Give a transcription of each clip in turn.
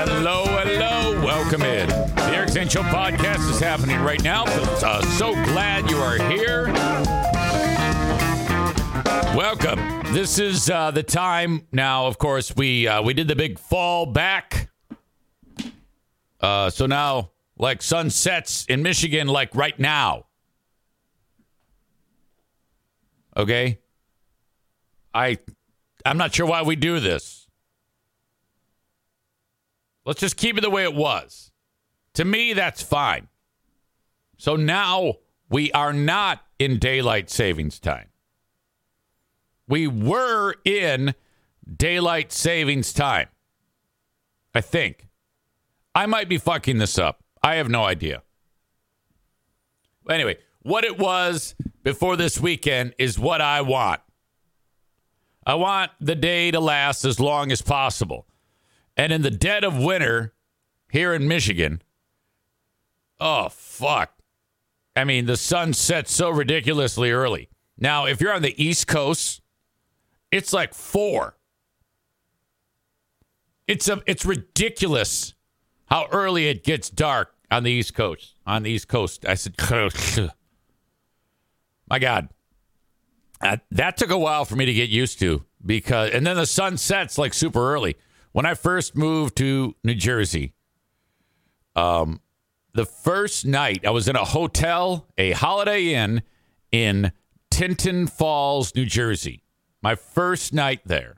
Hello, hello. Welcome in. The Eric podcast is happening right now. Uh, so glad you are here. Welcome. This is uh, the time now. Of course, we uh, we did the big fall back. Uh, so now, like sunsets in Michigan, like right now. Okay. I I'm not sure why we do this. Let's just keep it the way it was. To me, that's fine. So now we are not in daylight savings time. We were in daylight savings time. I think. I might be fucking this up. I have no idea. Anyway, what it was before this weekend is what I want. I want the day to last as long as possible. And in the dead of winter here in Michigan, oh, fuck. I mean, the sun sets so ridiculously early. Now, if you're on the East Coast, it's like four. It's a, it's ridiculous how early it gets dark on the East Coast. On the East Coast, I said, my God, that, that took a while for me to get used to because, and then the sun sets like super early. When I first moved to New Jersey, um, the first night I was in a hotel, a Holiday Inn in Tinton Falls, New Jersey. My first night there,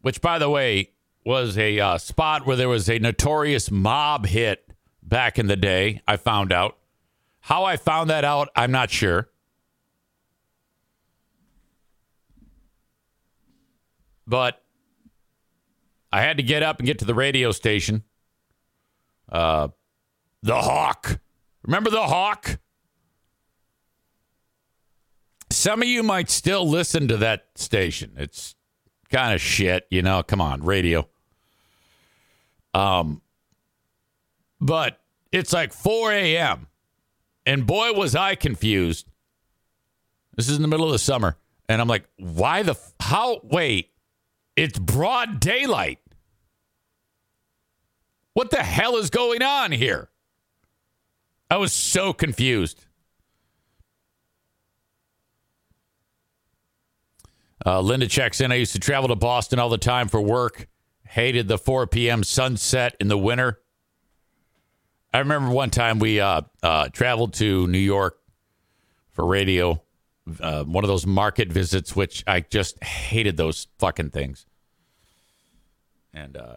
which, by the way, was a uh, spot where there was a notorious mob hit back in the day. I found out. How I found that out, I'm not sure. But I had to get up and get to the radio station. Uh, the Hawk. Remember the Hawk? Some of you might still listen to that station. It's kind of shit, you know. Come on, radio. Um, but it's like 4 a.m. And boy, was I confused. This is in the middle of the summer. And I'm like, why the, f- how, wait, it's broad daylight. What the hell is going on here? I was so confused. Uh, Linda checks in. I used to travel to Boston all the time for work. Hated the 4 p.m. sunset in the winter. I remember one time we uh, uh, traveled to New York for radio, uh, one of those market visits, which I just hated those fucking things. And uh,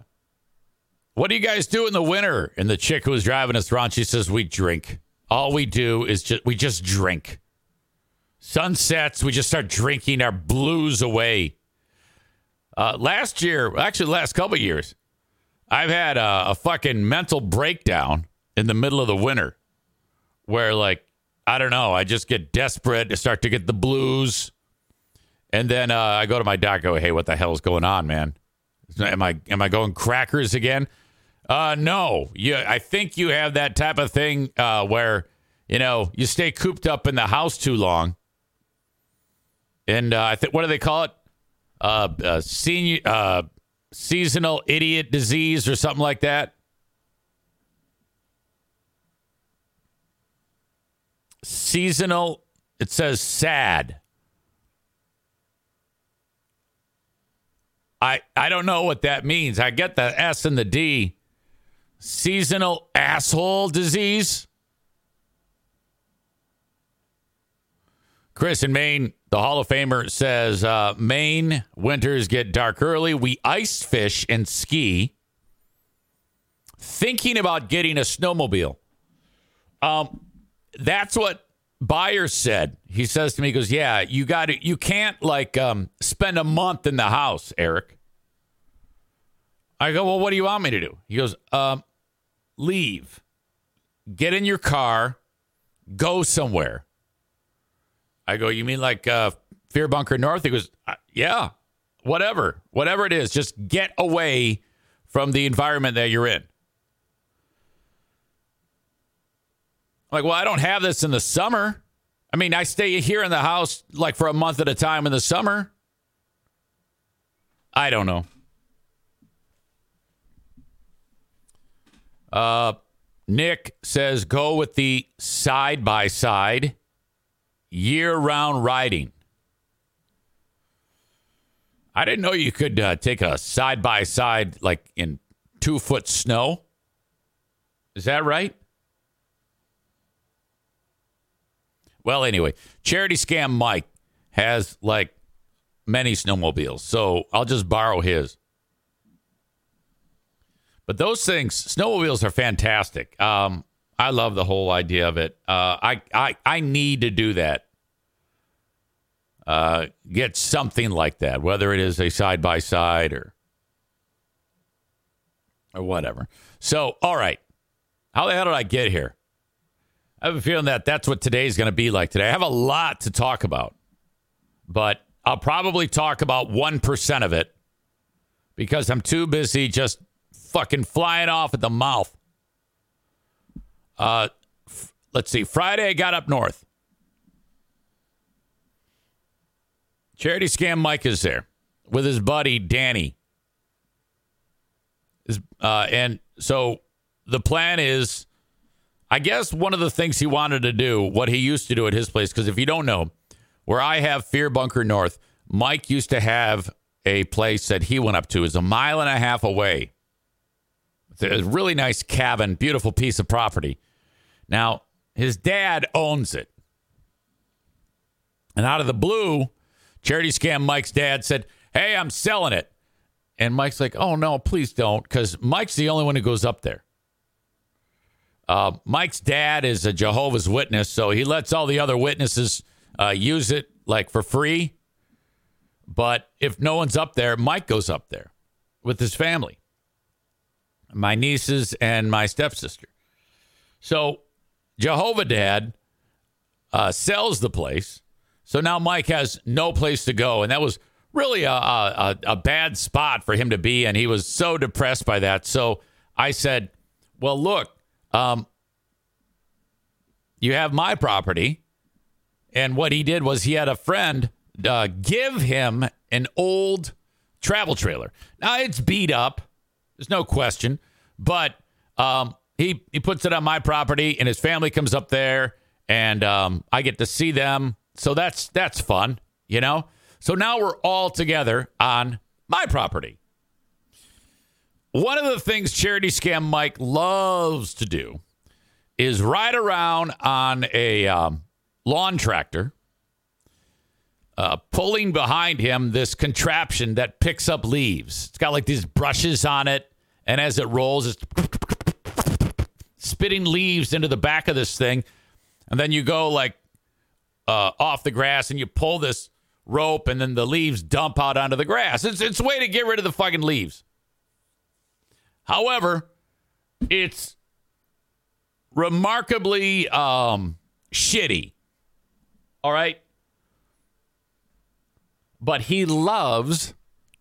what do you guys do in the winter? And the chick who was driving us around, she says, We drink. All we do is just, we just drink. Sunsets, we just start drinking our blues away. Uh, last year, actually, last couple years, I've had a, a fucking mental breakdown in the middle of the winter where, like, I don't know, I just get desperate to start to get the blues. And then uh, I go to my doc, go, hey, what the hell is going on, man? Am I am I going crackers again? Uh, no. You, I think you have that type of thing uh, where you know you stay cooped up in the house too long, and uh, I think what do they call it? Uh, uh, senior uh, seasonal idiot disease or something like that. Seasonal. It says sad. I I don't know what that means. I get the S and the D. Seasonal asshole disease. Chris in Maine, the Hall of Famer says uh, Maine winters get dark early. We ice fish and ski. Thinking about getting a snowmobile. Um, that's what Byers said. He says to me, he goes, Yeah, you got to, you can't like um, spend a month in the house, Eric. I go, Well, what do you want me to do? He goes, um, Leave, get in your car, go somewhere. I go, You mean like uh, Fear Bunker North? He goes, uh, Yeah, whatever, whatever it is, just get away from the environment that you're in. Like, well, I don't have this in the summer. I mean, I stay here in the house like for a month at a time in the summer. I don't know. Uh, Nick says go with the side by side year round riding. I didn't know you could uh, take a side by side like in two foot snow. Is that right? Well, anyway, Charity Scam Mike has like many snowmobiles, so I'll just borrow his. But those things, snowmobiles are fantastic. Um, I love the whole idea of it. Uh, I, I I need to do that. Uh, get something like that, whether it is a side by side or or whatever. So, all right, how the hell did I get here? I have a feeling that that's what today's going to be like today. I have a lot to talk about, but I'll probably talk about 1% of it because I'm too busy just fucking flying off at the mouth. Uh, f- let's see. Friday, I got up north. Charity Scam Mike is there with his buddy Danny. Uh, and so the plan is, I guess one of the things he wanted to do, what he used to do at his place, because if you don't know, where I have Fear Bunker North, Mike used to have a place that he went up to is a mile and a half away. A really nice cabin, beautiful piece of property. Now, his dad owns it. And out of the blue, Charity Scam Mike's dad said, Hey, I'm selling it. And Mike's like, Oh, no, please don't, because Mike's the only one who goes up there. Uh, Mike's dad is a Jehovah's Witness, so he lets all the other witnesses uh, use it like for free. But if no one's up there, Mike goes up there with his family, my nieces and my stepsister. So Jehovah Dad uh, sells the place. So now Mike has no place to go. And that was really a, a, a bad spot for him to be. And he was so depressed by that. So I said, well, look, um, you have my property. And what he did was he had a friend uh, give him an old travel trailer. Now it's beat up, there's no question, but um, he he puts it on my property, and his family comes up there, and um, I get to see them. So that's that's fun, you know. So now we're all together on my property. One of the things Charity Scam Mike loves to do is ride around on a um, lawn tractor, uh, pulling behind him this contraption that picks up leaves. It's got like these brushes on it, and as it rolls, it's spitting leaves into the back of this thing. And then you go like uh, off the grass and you pull this rope, and then the leaves dump out onto the grass. It's, it's a way to get rid of the fucking leaves. However, it's remarkably um, shitty. All right. But he loves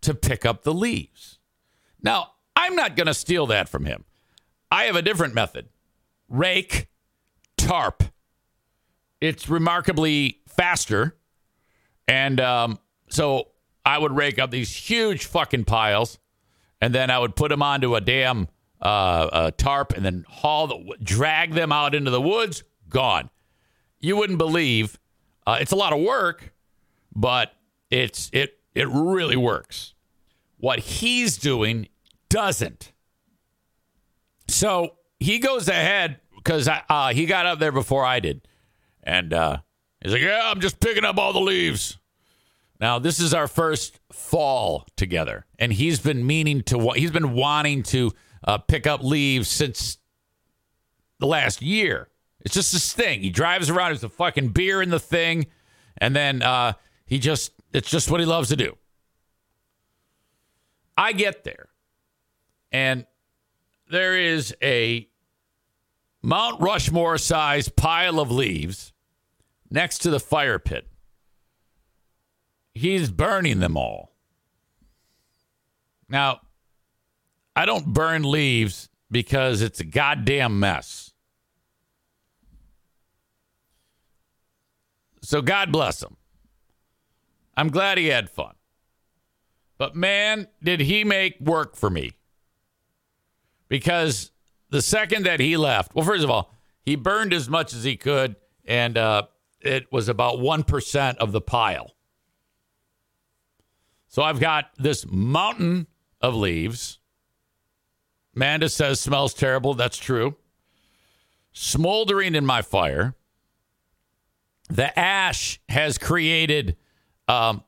to pick up the leaves. Now, I'm not going to steal that from him. I have a different method rake, tarp. It's remarkably faster. And um, so I would rake up these huge fucking piles and then I would put them onto a damn uh, a tarp and then haul the, drag them out into the woods. Gone. You wouldn't believe. Uh, it's a lot of work, but it's it it really works. What he's doing doesn't. So he goes ahead because uh, he got up there before I did, and uh, he's like, "Yeah, I'm just picking up all the leaves." Now this is our first fall together, and he's been meaning to. He's been wanting to uh, pick up leaves since the last year. It's just this thing. He drives around. There's a fucking beer in the thing, and then uh, he just. It's just what he loves to do. I get there, and there is a Mount Rushmore sized pile of leaves next to the fire pit. He's burning them all. Now, I don't burn leaves because it's a goddamn mess. So God bless him. I'm glad he had fun. But man, did he make work for me. Because the second that he left, well, first of all, he burned as much as he could, and uh, it was about 1% of the pile. So I've got this mountain of leaves. Amanda says smells terrible. That's true. Smoldering in my fire. The ash has created um,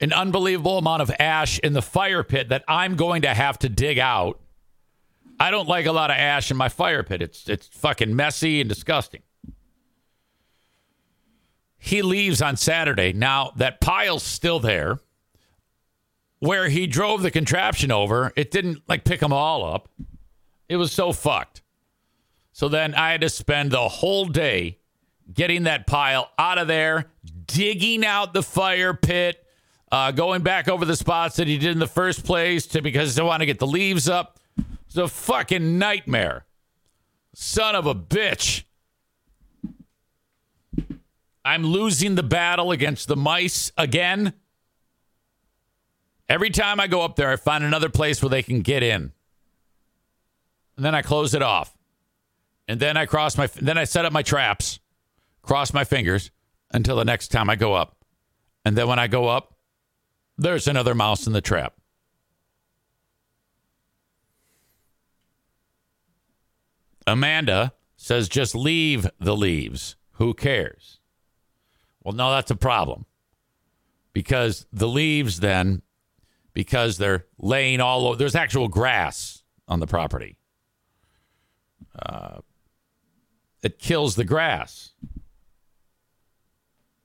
an unbelievable amount of ash in the fire pit that I'm going to have to dig out. I don't like a lot of ash in my fire pit. It's it's fucking messy and disgusting. He leaves on Saturday. Now that pile's still there. Where he drove the contraption over, it didn't like pick them all up. It was so fucked. So then I had to spend the whole day getting that pile out of there, digging out the fire pit, uh, going back over the spots that he did in the first place to because I want to get the leaves up. It's a fucking nightmare. Son of a bitch. I'm losing the battle against the mice again. Every time I go up there, I find another place where they can get in. And then I close it off. And then I cross my then I set up my traps, cross my fingers until the next time I go up. And then when I go up, there's another mouse in the trap. Amanda says just leave the leaves. Who cares? Well, no, that's a problem. Because the leaves then, because they're laying all over, there's actual grass on the property. Uh, it kills the grass.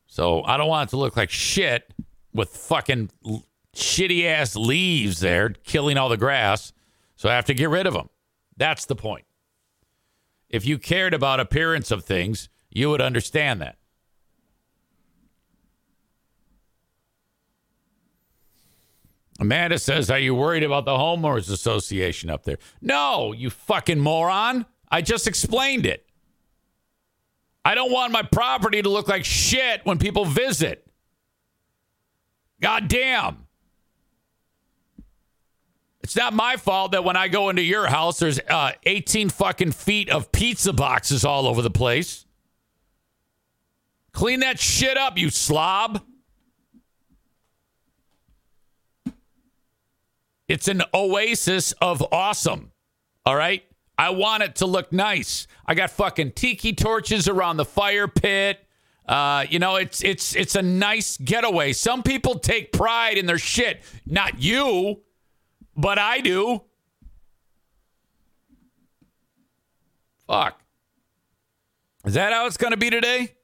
So I don't want it to look like shit with fucking shitty ass leaves there killing all the grass. So I have to get rid of them. That's the point. If you cared about appearance of things, you would understand that. Amanda says, Are you worried about the homeowners association up there? No, you fucking moron. I just explained it. I don't want my property to look like shit when people visit. God damn. It's not my fault that when I go into your house, there's uh, 18 fucking feet of pizza boxes all over the place. Clean that shit up, you slob. It's an oasis of awesome. All right? I want it to look nice. I got fucking tiki torches around the fire pit. Uh, you know, it's it's it's a nice getaway. Some people take pride in their shit. Not you, but I do. Fuck. Is that how it's going to be today?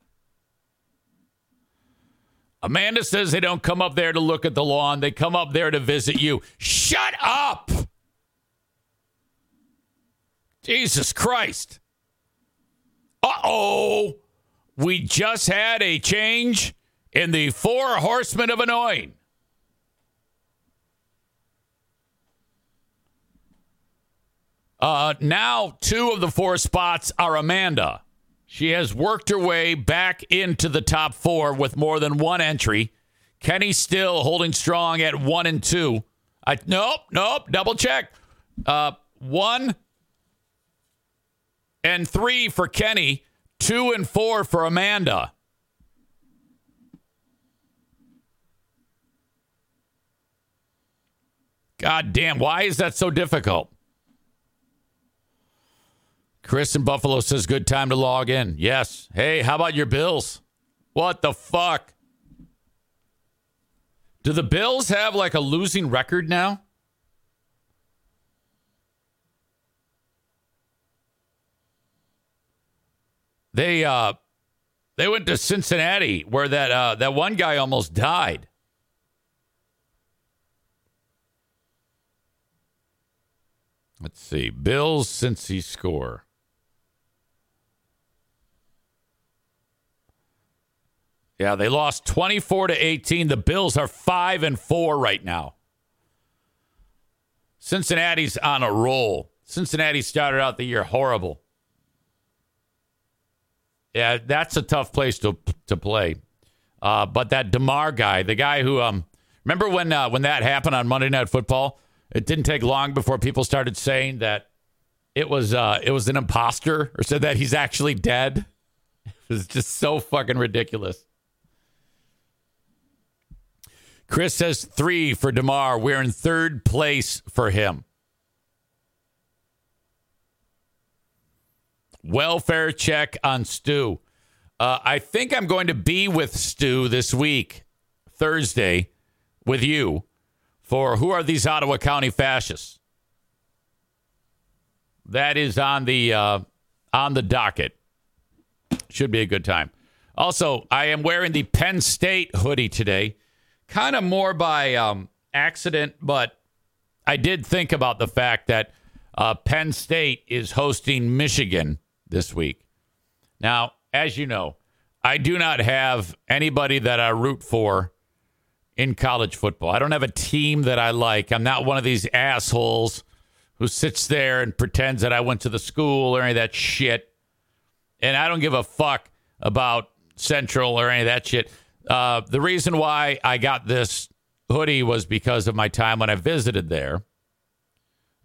Amanda says they don't come up there to look at the lawn. They come up there to visit you. Shut up. Jesus Christ. Uh oh. We just had a change in the four horsemen of annoying. Uh, now, two of the four spots are Amanda. She has worked her way back into the top four with more than one entry. Kenny still holding strong at one and two. I nope, nope, double check. Uh, one and three for Kenny, two and four for Amanda. God damn, why is that so difficult? Chris in Buffalo says, good time to log in. Yes. Hey, how about your Bills? What the fuck? Do the Bills have like a losing record now? They uh they went to Cincinnati where that uh that one guy almost died. Let's see. Bills Cincy score. Yeah, they lost 24 to 18. The Bills are 5 and 4 right now. Cincinnati's on a roll. Cincinnati started out the year horrible. Yeah, that's a tough place to to play. Uh, but that Damar guy, the guy who um, remember when uh, when that happened on Monday Night Football, it didn't take long before people started saying that it was uh, it was an imposter or said that he's actually dead. It was just so fucking ridiculous. Chris says three for Damar. We're in third place for him. Welfare check on Stu. Uh, I think I'm going to be with Stu this week, Thursday, with you for Who Are These Ottawa County Fascists? That is on the uh, on the docket. Should be a good time. Also, I am wearing the Penn State hoodie today, kind of more by um, accident, but I did think about the fact that uh, Penn State is hosting Michigan this week. Now, as you know, I do not have anybody that I root for in college football. I don't have a team that I like. I'm not one of these assholes who sits there and pretends that I went to the school or any of that shit. And I don't give a fuck about Central or any of that shit. Uh, the reason why I got this hoodie was because of my time when I visited there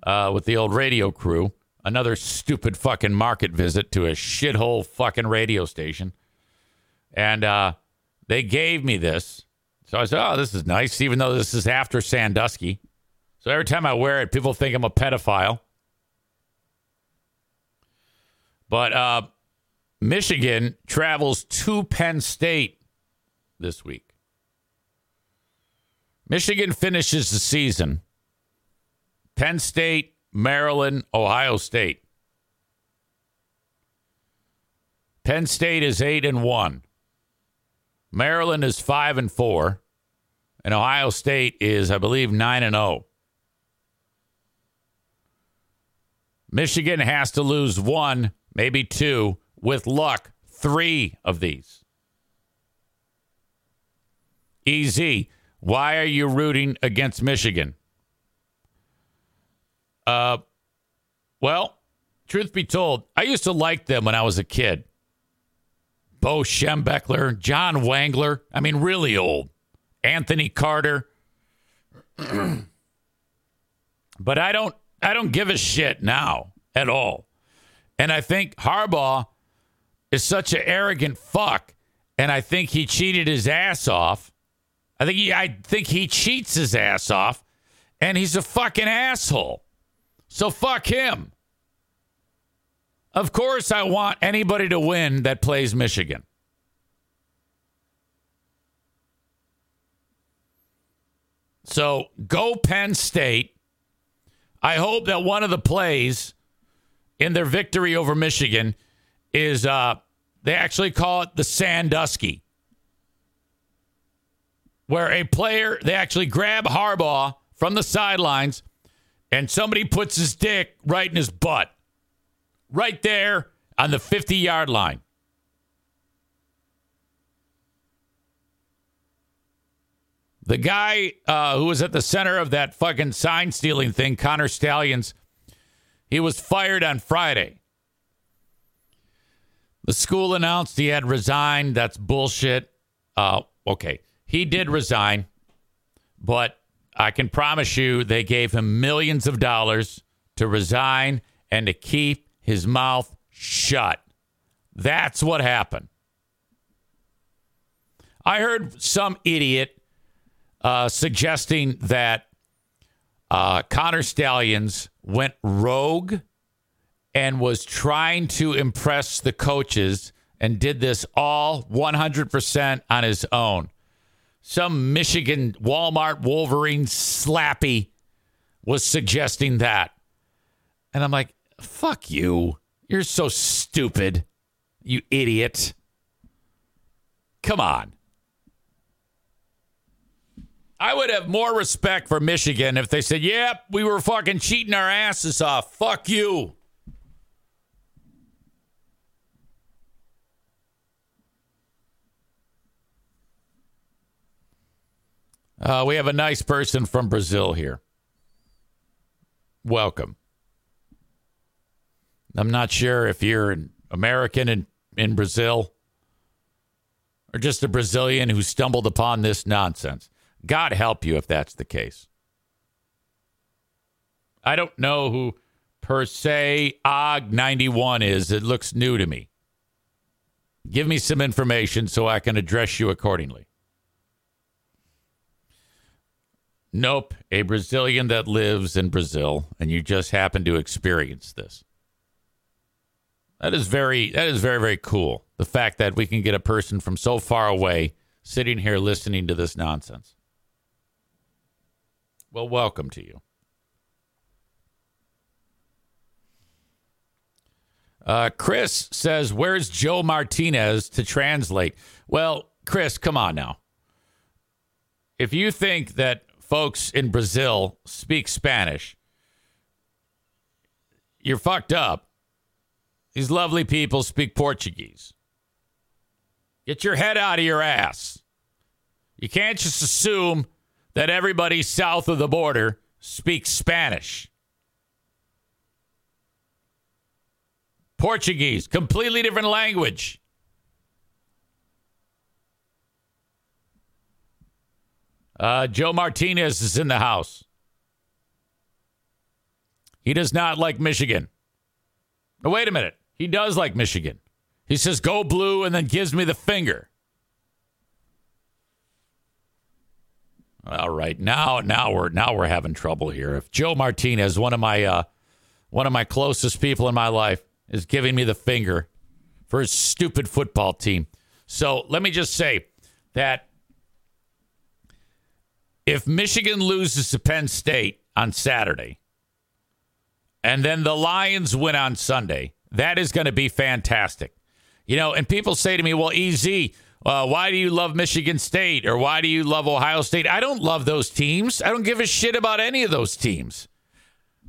uh, with the old radio crew. Another stupid fucking market visit to a shithole fucking radio station. And uh, they gave me this. So I said, oh, this is nice, even though this is after Sandusky. So every time I wear it, people think I'm a pedophile. But uh, Michigan travels to Penn State this week. Michigan finishes the season. Penn State, Maryland, Ohio State. Penn State is 8 and 1. Maryland is 5 and 4 and Ohio State is I believe 9 and 0. Michigan has to lose one, maybe two, with luck, three of these. Easy. Why are you rooting against Michigan? Uh, well, truth be told, I used to like them when I was a kid. Bo Schembechler, John Wangler. I mean, really old. Anthony Carter. but I don't I don't give a shit now at all. And I think Harbaugh is such an arrogant fuck and I think he cheated his ass off. I think he I think he cheats his ass off and he's a fucking asshole. So fuck him. Of course I want anybody to win that plays Michigan. So go Penn State. I hope that one of the plays in their victory over Michigan is uh, they actually call it the Sandusky, where a player, they actually grab Harbaugh from the sidelines and somebody puts his dick right in his butt, right there on the 50 yard line. The guy uh, who was at the center of that fucking sign stealing thing, Connor Stalions, he was fired on Friday. The school announced he had resigned. That's bullshit. Uh, okay. He did resign, but I can promise you they gave him millions of dollars to resign and to keep his mouth shut. That's what happened. I heard some idiot uh, suggesting that uh, Connor Stalions went rogue and was trying to impress the coaches and did this all 100% on his own. Some Michigan Walmart Wolverine slappy was suggesting that. And I'm like, fuck you. You're so stupid, you idiot. Come on. I would have more respect for Michigan if they said, yep, we were fucking cheating our asses off. Fuck you. Uh, we have a nice person from Brazil here. Welcome. I'm not sure if you're an American in, in Brazil or just a Brazilian who stumbled upon this nonsense. God help you if that's the case. I don't know who per se OG 91 is. It looks new to me. Give me some information so I can address you accordingly. Nope, a Brazilian that lives in Brazil, and you just happen to experience this. That is very that is very very cool. The fact that we can get a person from so far away sitting here listening to this nonsense. Well, welcome to you. Uh, Chris says, Where's Joe Martinez to translate? Well, Chris, come on now. If you think that folks in Brazil speak Spanish, you're fucked up. These lovely people speak Portuguese. Get your head out of your ass. You can't just assume that everybody south of the border speaks Spanish. Portuguese, completely different language. Uh, Joe Martinez is in the house. He does not like Michigan. Wait a minute. He does like Michigan. He says, go blue, and then gives me the finger. All right, now now we're now we're having trouble here. If Joe Martinez, one of my uh, one of my closest people in my life, is giving me the finger for his stupid football team. So let me just say that if Michigan loses to Penn State on Saturday and then the Lions win on Sunday, that is going to be fantastic. You know, and people say to me, well, EZ, uh, why do you love Michigan State or why do you love Ohio State? I don't love those teams. I don't give a shit about any of those teams.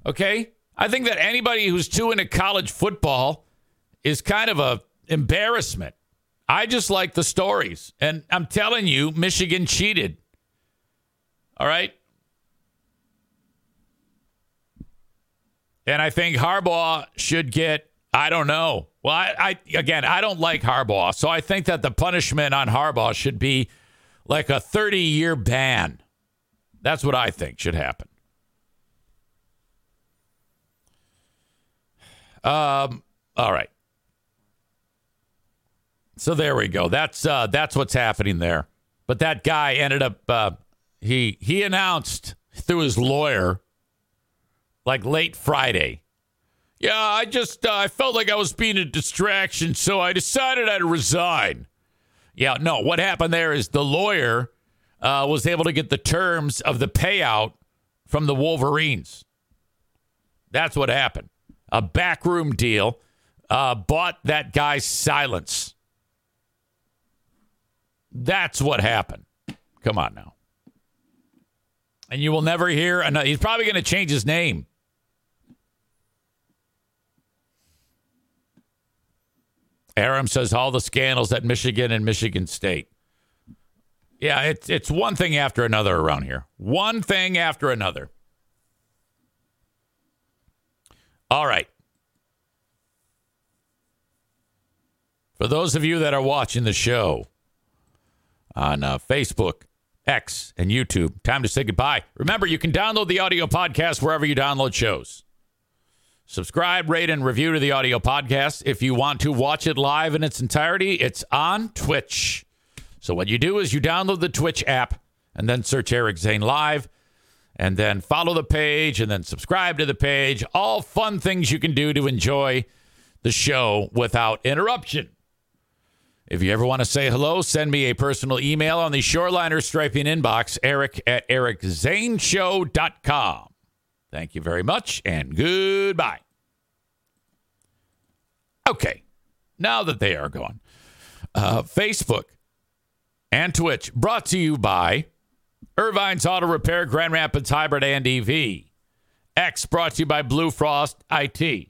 Okay? I think that anybody who's too into college football is kind of a embarrassment. I just like the stories. And I'm telling you, Michigan cheated. All right? And I think Harbaugh should get, I don't know. Well, I, I again, I don't like Harbaugh. So I think that the punishment on Harbaugh should be like a 30 year ban. That's what I think should happen. Um, all right. So there we go. That's uh, that's what's happening there. But that guy ended up uh, he he announced through his lawyer like late Friday. Yeah, I just uh, I felt like I was being a distraction, so I decided I'd resign. Yeah, no. What happened there is the lawyer uh, was able to get the terms of the payout from the Wolverines. That's what happened a backroom deal, uh, bought that guy's silence. That's what happened. Come on now. And you will never hear another. He's probably going to change his name. Aram says all the scandals at Michigan and Michigan State. Yeah, it's it's one thing after another around here. One thing after another. All right. For those of you that are watching the show on uh, Facebook, X, and YouTube, time to say goodbye. Remember, you can download the audio podcast wherever you download shows. Subscribe, rate, and review to the audio podcast. If you want to watch it live in its entirety, it's on Twitch. So, what you do is you download the Twitch app and then search Eric Zane Live and then follow the page and then subscribe to the page. All fun things you can do to enjoy the show without interruption. If you ever want to say hello, send me a personal email on the Shoreliner Striping inbox, eric at ericzaneshow.com. Thank you very much and goodbye. Okay, now that they are gone, uh, Facebook and Twitch brought to you by Ervine's Auto Repair, Grand Rapids Hybrid and EV. X brought to you by Blue Frost IT.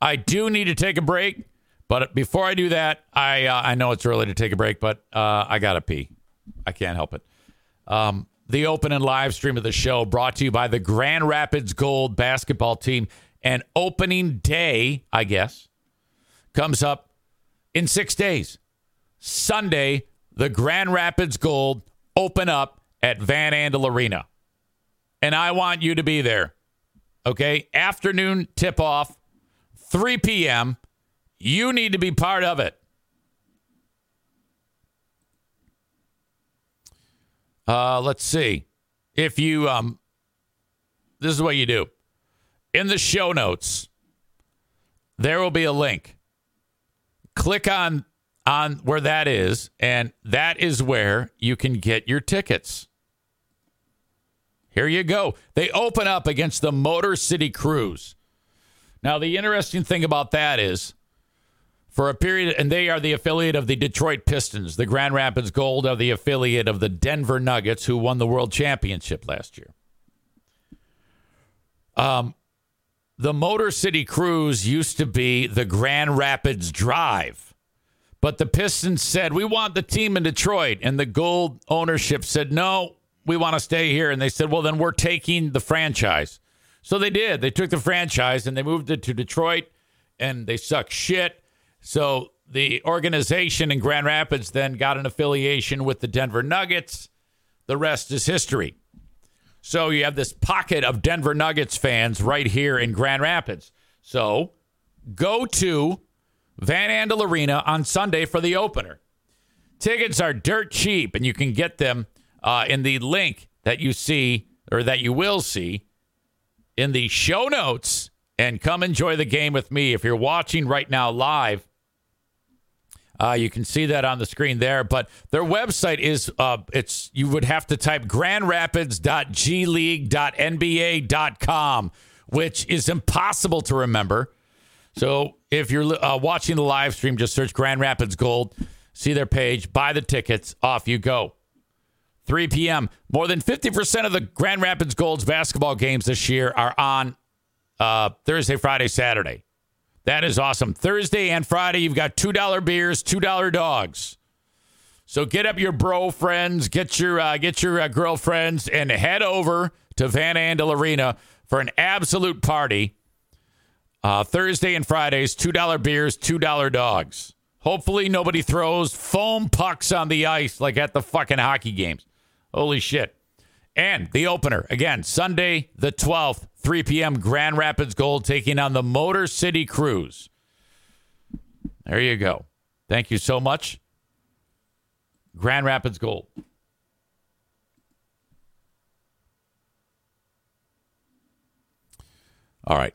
I do need to take a break, but before I do that, I uh, I know it's early to take a break, but uh, I gotta pee. I can't help it. Um, the open and live stream of the show brought to you by the Grand Rapids Gold basketball team. And opening day, I guess, comes up in six days. Sunday, the Grand Rapids Gold open up at Van Andel Arena. And I want you to be there. Okay. Afternoon tip off, 3 p.m. You need to be part of it. Uh, let's see. If you, um, this is what you do in the show notes, there will be a link. Click on on where that is, and that is where you can get your tickets. Here you go. They open up against the Motor City Cruise. Now, the interesting thing about that is for a period, and they are the affiliate of the Detroit Pistons. The Grand Rapids Gold are the affiliate of the Denver Nuggets, who won the world championship last year. Um, the Motor City Cruise used to be the Grand Rapids Drive, but the Pistons said, We want the team in Detroit. And the Gold ownership said, No, we want to stay here. And they said, Well, then we're taking the franchise. So they did. They took the franchise and they moved it to Detroit, and they suck shit so the organization in Grand Rapids then got an affiliation with the Denver Nuggets. The rest is history. So you have this pocket of Denver Nuggets fans right here in Grand Rapids. So go to Van Andel Arena on Sunday for the opener. Tickets are dirt cheap, and you can get them uh, in the link that you see or that you will see in the show notes. And come enjoy the game with me. If you're watching right now live, uh, you can see that on the screen there. But their website is uh, it's you would have to type grandrapids.gleague.nba.com, which is impossible to remember. So if you're uh, watching the live stream, just search Grand Rapids Gold, see their page, buy the tickets, off you go. 3 p.m. More than 50% of the Grand Rapids Gold's basketball games this year are on uh, Thursday, Friday, Saturday. That is awesome. Thursday and Friday, you've got $2 beers, $2 dogs. So get up your bro friends, get your uh, get your uh, girlfriends, and head over to Van Andel Arena for an absolute party. Uh, Thursday and Fridays, two dollar beers, two dollar dogs. Hopefully, nobody throws foam pucks on the ice like at the fucking hockey games. Holy shit! And the opener again, Sunday the twelfth, 3 p.m. Grand Rapids Gold taking on the Motor City Cruise. There you go. Thank you so much. Grand Rapids Gold. All right.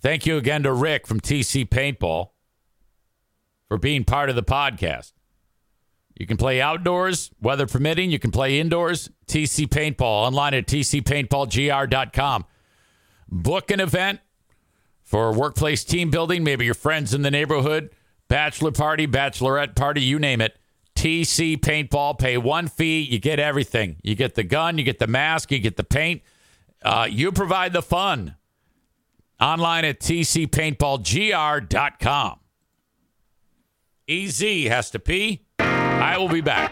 Thank you again to Rick from TC Paintball for being part of the podcast. You can play outdoors, weather permitting. You can play indoors. TC Paintball online at tcpaintballgr.com. Book an event for workplace team building, maybe your friends in the neighborhood, bachelor party, bachelorette party, you name it. TC Paintball, pay one fee, you get everything. You get the gun, you get the mask, you get the paint. Uh, you provide the fun. Online at tcpaintballgr.com. EZ has to pee. I will be back.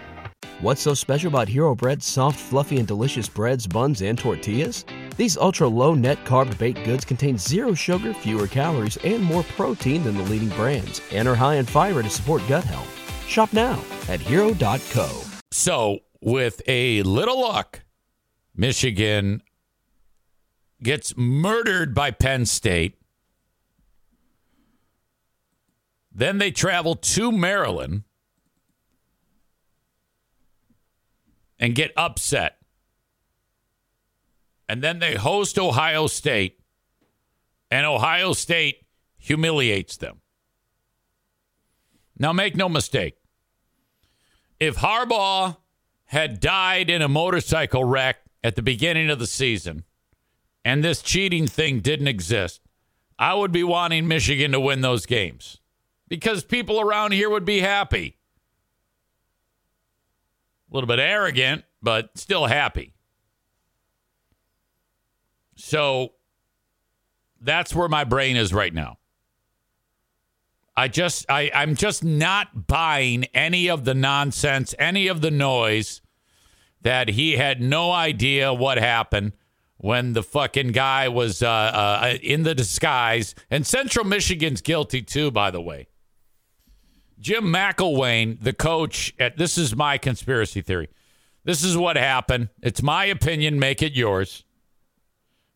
What's so special about Hero Bread's soft, fluffy, and delicious breads, buns, and tortillas? These ultra low net carb baked goods contain zero sugar, fewer calories, and more protein than the leading brands, and are high in fiber to support gut health. Shop now at hero.co. So, with a little luck, Michigan gets murdered by Penn State. Then they travel to Maryland and get upset. And then they host Ohio State, and Ohio State humiliates them. Now, make no mistake. If Harbaugh had died in a motorcycle wreck at the beginning of the season and this cheating thing didn't exist, I would be wanting Michigan to win those games because people around here would be happy a little bit arrogant, but still happy. So that's where my brain is right now. I just I, I'm just not buying any of the nonsense, any of the noise that he had no idea what happened when the fucking guy was uh, uh, in the disguise. And Central Michigan's guilty too, by the way. Jim McElwain, the coach at this is my conspiracy theory. This is what happened. It's my opinion, make it yours.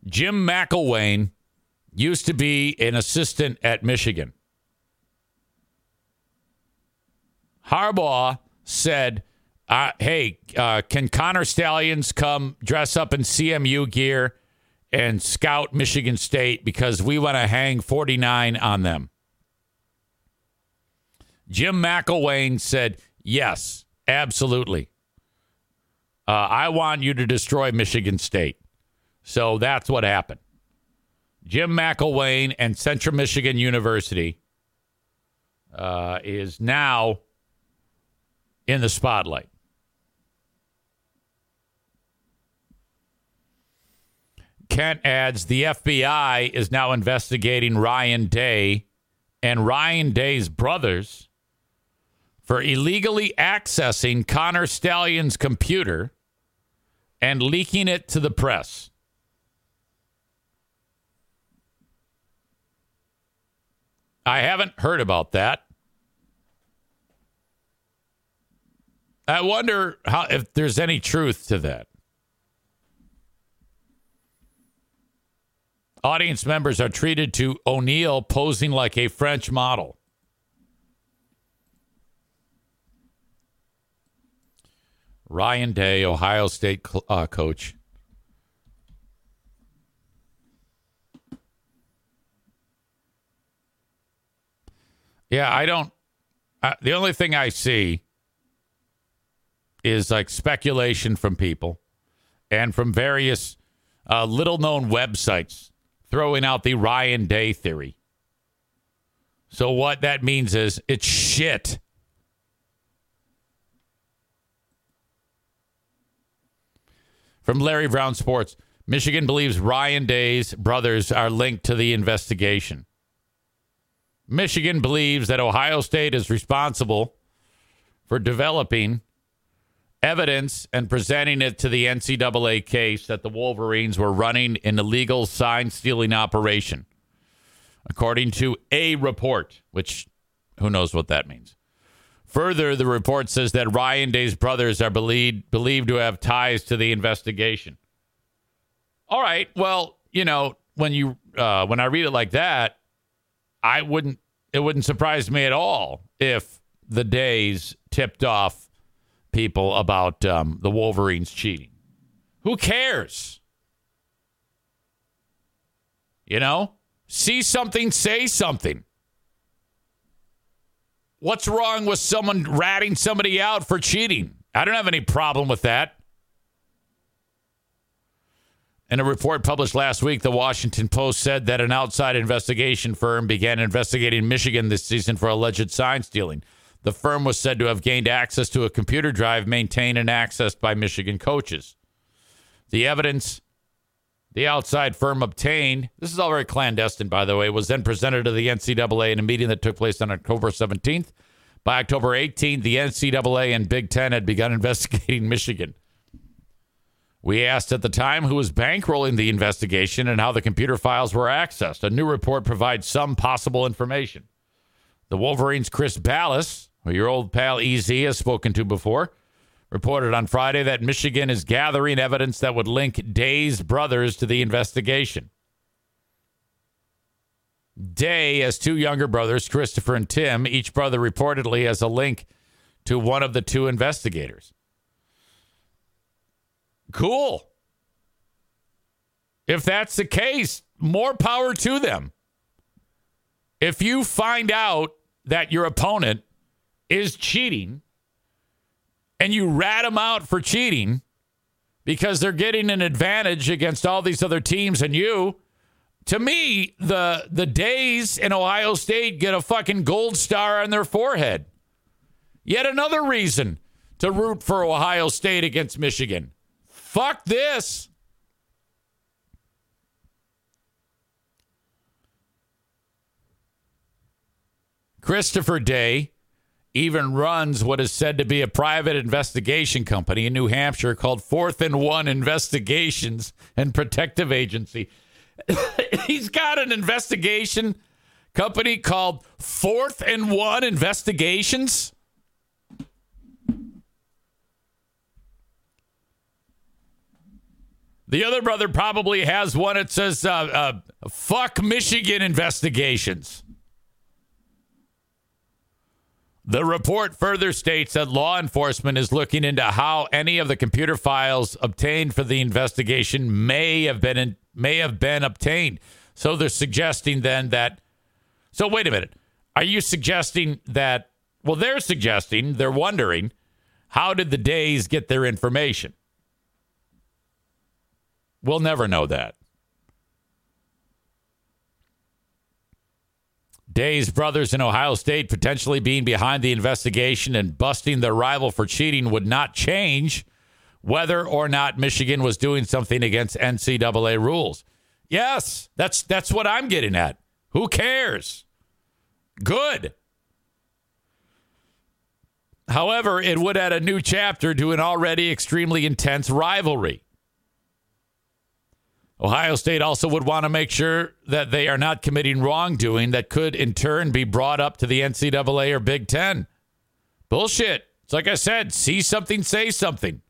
Jim McElwain used to be an assistant at Michigan. Harbaugh said, uh, "Hey, uh, can Connor Stalions come dress up in CMU gear and scout Michigan State because we want to hang 49 on them?" Jim McElwain said, "Yes, absolutely. Uh, I want you to destroy Michigan State." So that's what happened. Jim McElwain and Central Michigan University uh, is now in the spotlight. Kent adds the FBI is now investigating Ryan Day and Ryan Day's brothers for illegally accessing Connor Stalions' computer and leaking it to the press. I haven't heard about that. I wonder how if there's any truth to that. Audience members are treated to O'Neill posing like a French model. Ryan Day, Ohio State uh, coach. Yeah, I don't. Uh, the only thing I see is like speculation from people and from various uh, little known websites throwing out the Ryan Day theory. So, what that means is it's shit. From Larry Brown Sports, Michigan believes Ryan Day's brothers are linked to the investigation. Michigan believes that Ohio State is responsible for developing evidence and presenting it to the NCAA case that the Wolverines were running an illegal sign stealing operation, according to a report, which who knows what that means. Further, the report says that Ryan Day's brothers are believed, believed to have ties to the investigation. All right, well, you know, when you uh, when I read it like that, I wouldn't it wouldn't surprise me at all if the days tipped off people about um, the Wolverines cheating. Who cares? You know, see something, say something. What's wrong with someone ratting somebody out for cheating? I don't have any problem with that. In a report published last week, the Washington Post said that an outside investigation firm began investigating Michigan this season for alleged sign stealing. The firm was said to have gained access to a computer drive maintained and accessed by Michigan coaches. The evidence the outside firm obtained, this is all very clandestine, by the way, was then presented to the NCAA in a meeting that took place on October 17th. By October 18th, the NCAA and Big Ten had begun investigating Michigan. We asked at the time who was bankrolling the investigation and how the computer files were accessed. A new report provides some possible information. The Wolverines' Chris Balas, who your old pal EZ has spoken to before, reported on Friday that Michigan is gathering evidence that would link Day's brothers to the investigation. Day has two younger brothers, Christopher and Tim. Each brother reportedly has a link to one of the two investigators. Cool. If that's the case, more power to them. If you find out that your opponent is cheating and you rat them out for cheating because they're getting an advantage against all these other teams and you, to me, the the days in Ohio State get a fucking gold star on their forehead. Yet another reason to root for Ohio State against Michigan. Fuck this. Christopher Day even runs what is said to be a private investigation company in New Hampshire called Fourth and One Investigations and Protective Agency. He's got an investigation company called Fourth and One Investigations. The other brother probably has one that says, uh, uh, fuck Michigan investigations. The report further states that law enforcement is looking into how any of the computer files obtained for the investigation may have been in, may have been obtained. So they're suggesting then that. So wait a minute. Are you suggesting that? Well, they're suggesting they're wondering how did the Days get their information? We'll never know that. Day's brothers in Ohio State potentially being behind the investigation and busting their rival for cheating would not change whether or not Michigan was doing something against NCAA rules. Yes, that's that's what I'm getting at. Who cares? Good. However, it would add a new chapter to an already extremely intense rivalry. Ohio State also would want to make sure that they are not committing wrongdoing that could in turn be brought up to the NCAA or Big Ten. Bullshit. It's like I said, see something, say something.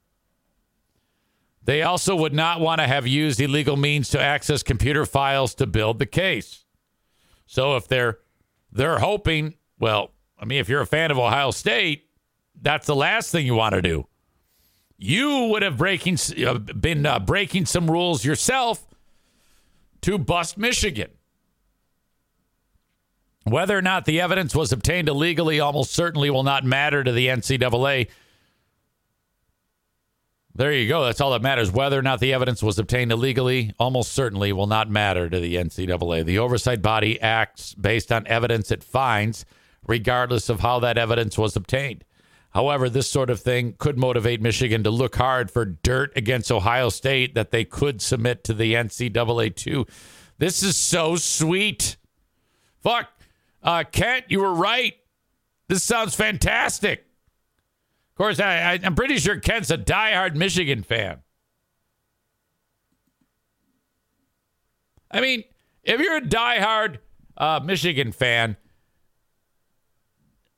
They also would not want to have used illegal means to access computer files to build the case. So if they're they're hoping, well, I mean, if you're a fan of Ohio State, that's the last thing you want to do. You would have breaking uh, been uh, breaking some rules yourself to bust Michigan. Whether or not the evidence was obtained illegally almost certainly will not matter to the NCAA. There you go. That's all that matters. Whether or not the evidence was obtained illegally almost certainly will not matter to the NCAA. The oversight body acts based on evidence it finds, regardless of how that evidence was obtained. However, this sort of thing could motivate Michigan to look hard for dirt against Ohio State that they could submit to the NCAA too. This is so sweet. Fuck. Uh, Kent, you were right. This sounds fantastic. Of course, I, I, I'm pretty sure Kent's a diehard Michigan fan. I mean, if you're a diehard uh, Michigan fan,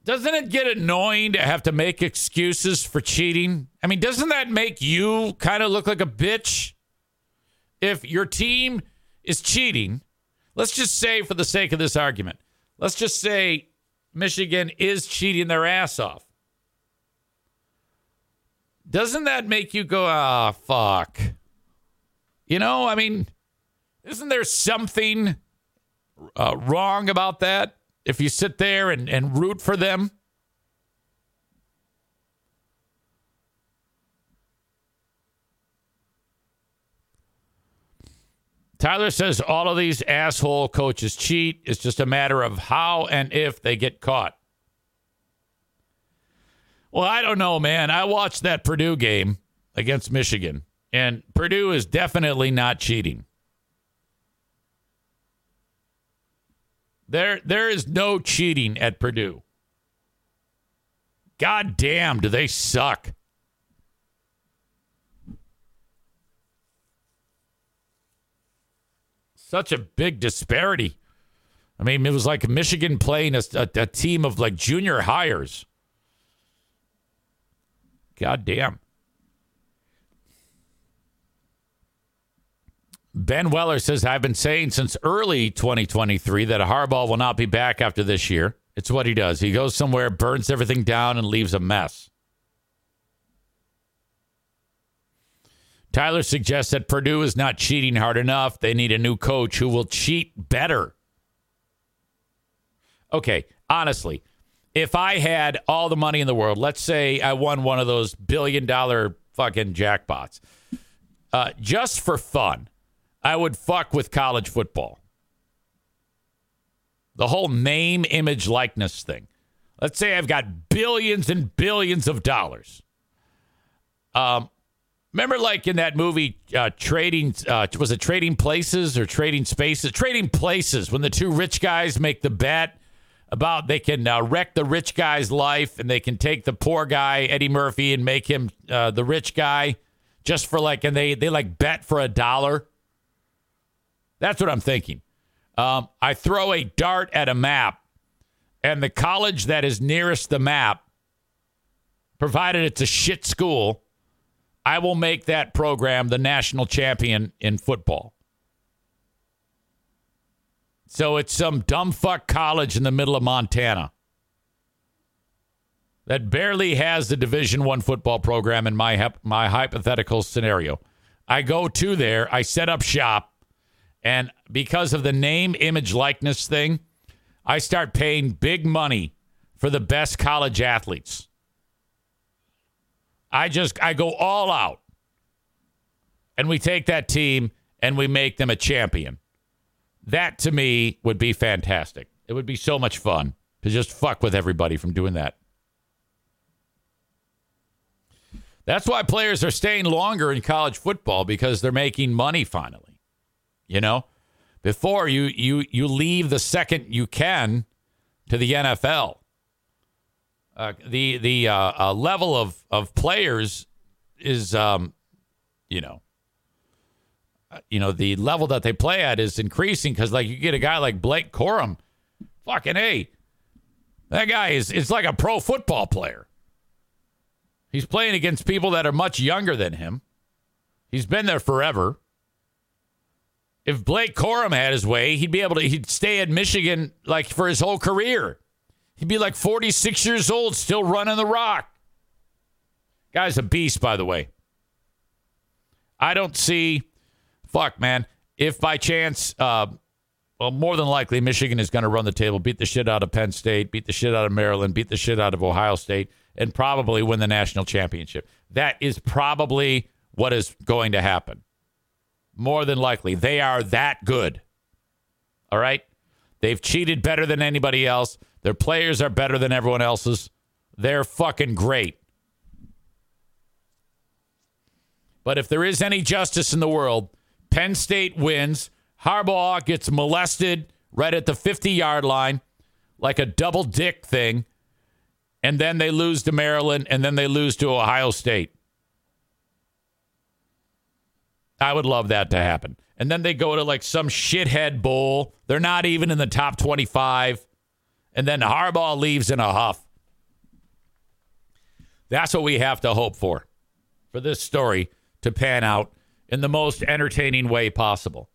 doesn't it get annoying to have to make excuses for cheating? I mean, doesn't that make you kind of look like a bitch? If your team is cheating, let's just say, for the sake of this argument, let's just say Michigan is cheating their ass off. Doesn't that make you go, ah, oh, fuck? You know, I mean, isn't there something uh, wrong about that? If you sit there and, and root for them? Tyler says all of these asshole coaches cheat. It's just a matter of how and if they get caught. Well, I don't know, man. I watched that Purdue game against Michigan, and Purdue is definitely not cheating. There, there is no cheating at Purdue. God damn, do they suck? Such a big disparity. I mean, it was like Michigan playing a, a, a team of like junior hires. God damn. Ben Weller says, I've been saying since early 2023 that Harbaugh will not be back after this year. It's what he does. He goes somewhere, burns everything down, and leaves a mess. Tyler suggests that Purdue is not cheating hard enough. They need a new coach who will cheat better. Okay, honestly, if I had all the money in the world, let's say I won one of those billion dollar fucking jackpots, uh, just for fun, I would fuck with college football. The whole name, image, likeness thing. Let's say I've got billions and billions of dollars. Um, remember, like in that movie, uh, Trading, uh, was it Trading Places or Trading Spaces? Trading Places, when the two rich guys make the bet about they can uh, wreck the rich guy's life and they can take the poor guy, Eddie Murphy, and make him uh, the rich guy just for like, and they, they like bet for a dollar. That's what I'm thinking. Um, I throw a dart at a map, and the college that is nearest the map, provided it's a shit school, I will make that program the national champion in football. So it's some dumb fuck college in the middle of Montana that barely has the Division One football program in my my hypothetical scenario. I go to there, I set up shop, and because of the name, image, likeness thing, I start paying big money for the best college athletes. I just I go all out. And we take that team and we make them a champion. That to me would be fantastic. It would be so much fun to just fuck with everybody from doing that. That's why players are staying longer in college football because they're making money finally. You know, before you you you leave the second you can to the NFL. Uh, the the uh, uh, level of of players is um, you know uh, you know the level that they play at is increasing because like you get a guy like Blake Corum, fucking a, that guy is it's like a pro football player. He's playing against people that are much younger than him. He's been there forever. If Blake Corum had his way, he'd be able to he'd stay at Michigan like for his whole career. He'd be like 46 years old, still running the rock. Guy's a beast, by the way. I don't see fuck, man. If by chance, uh, well, more than likely, Michigan is going to run the table, beat the shit out of Penn State, beat the shit out of Maryland, beat the shit out of Ohio State and probably win the national championship. That is probably what is going to happen. More than likely. They are that good. All right? They've cheated better than anybody else. Their players are better than everyone else's. They're fucking great. But if there is any justice in the world, Penn State wins. Harbaugh gets molested right at the 50 yard line like a double dick thing and then they lose to Maryland, and then they lose to Ohio State. I would love that to happen. And then they go to like some shithead bowl. They're not even in the top 25. And then Harbaugh leaves in a huff. That's what we have to hope for, for this story to pan out in the most entertaining way possible.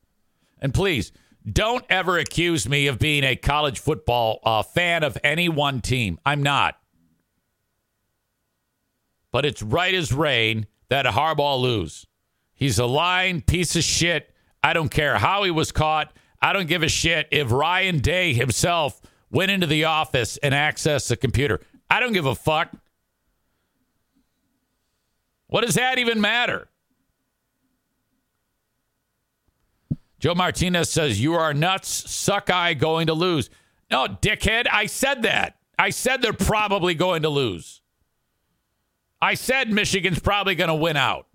And please, don't ever accuse me of being a college football uh, fan of any one team. I'm not but it's right as rain that Harbaugh lose. He's a lying piece of shit. I don't care how he was caught. I don't give a shit if Ryan Day himself went into the office and accessed the computer. I don't give a fuck. What does that even matter? Joe Martinez says, You are nuts. Suckeye going to lose. No, dickhead. I said that. I said they're probably going to lose. I said Michigan's probably going to win out.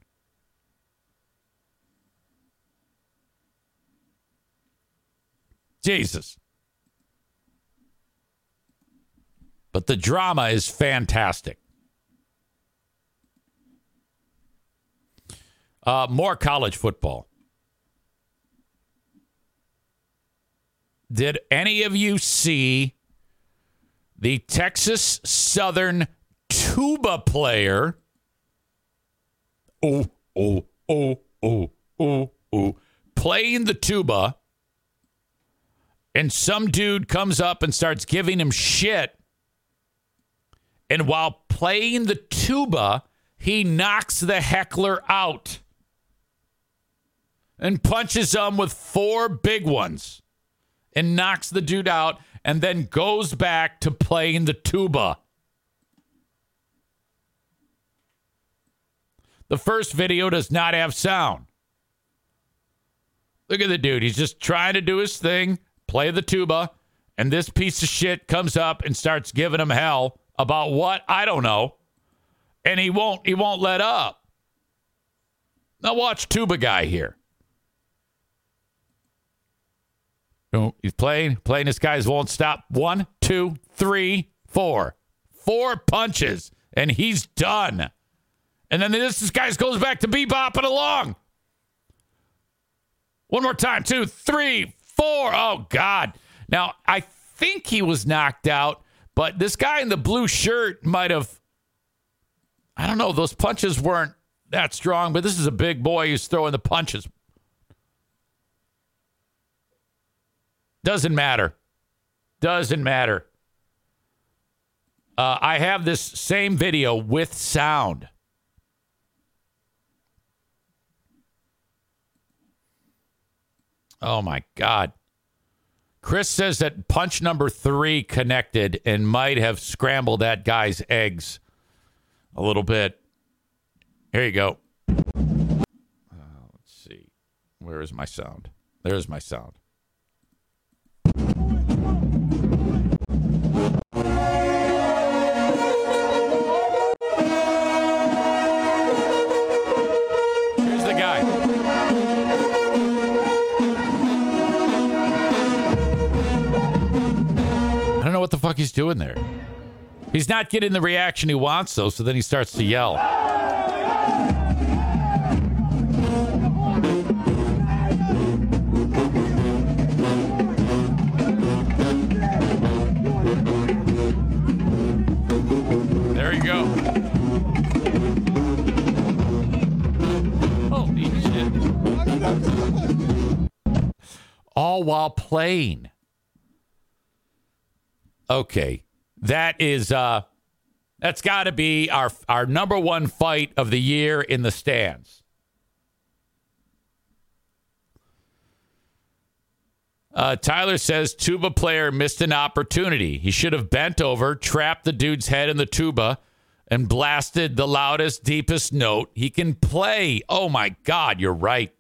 Jesus. But the drama is fantastic. Uh, more college football. Did any of you see the Texas Southern tuba player. Oh, oh, oh, oh, oh, oh, playing the tuba. And some dude comes up and starts giving him shit. And while playing the tuba, he knocks the heckler out and punches him with four big ones and knocks the dude out and then goes back to playing the tuba. The first video does not have sound. Look at the dude. He's just trying to do his thing, play the tuba, and this piece of shit comes up and starts giving him hell about what? I don't know. And he won't he won't let up. Now watch tuba guy here. He's playing, playing. This guys won't stop. One, two, three, four. Four punches, and he's done. And then this, this guy goes back to bebopping along. One more time. Two, three, four. Oh, God. Now, I think he was knocked out, but this guy in the blue shirt might have. I don't know. Those punches weren't that strong, but this is a big boy who's throwing the punches. Doesn't matter. Doesn't matter. Uh, I have this same video with sound. Oh my God. Chris says that punch number three connected and might have scrambled that guy's eggs a little bit. Here you go. Uh, let's see. Where is my sound? There's my sound. Fuck he's doing there. He's not getting the reaction he wants, though, so then he starts to yell. There you go. Holy shit. All while playing. Okay. That is uh that's got to be our our number one fight of the year in the stands. Uh, Tyler says tuba player missed an opportunity. He should have bent over, trapped the dude's head in the tuba, and blasted the loudest, deepest note he can play. Oh my God, you're right.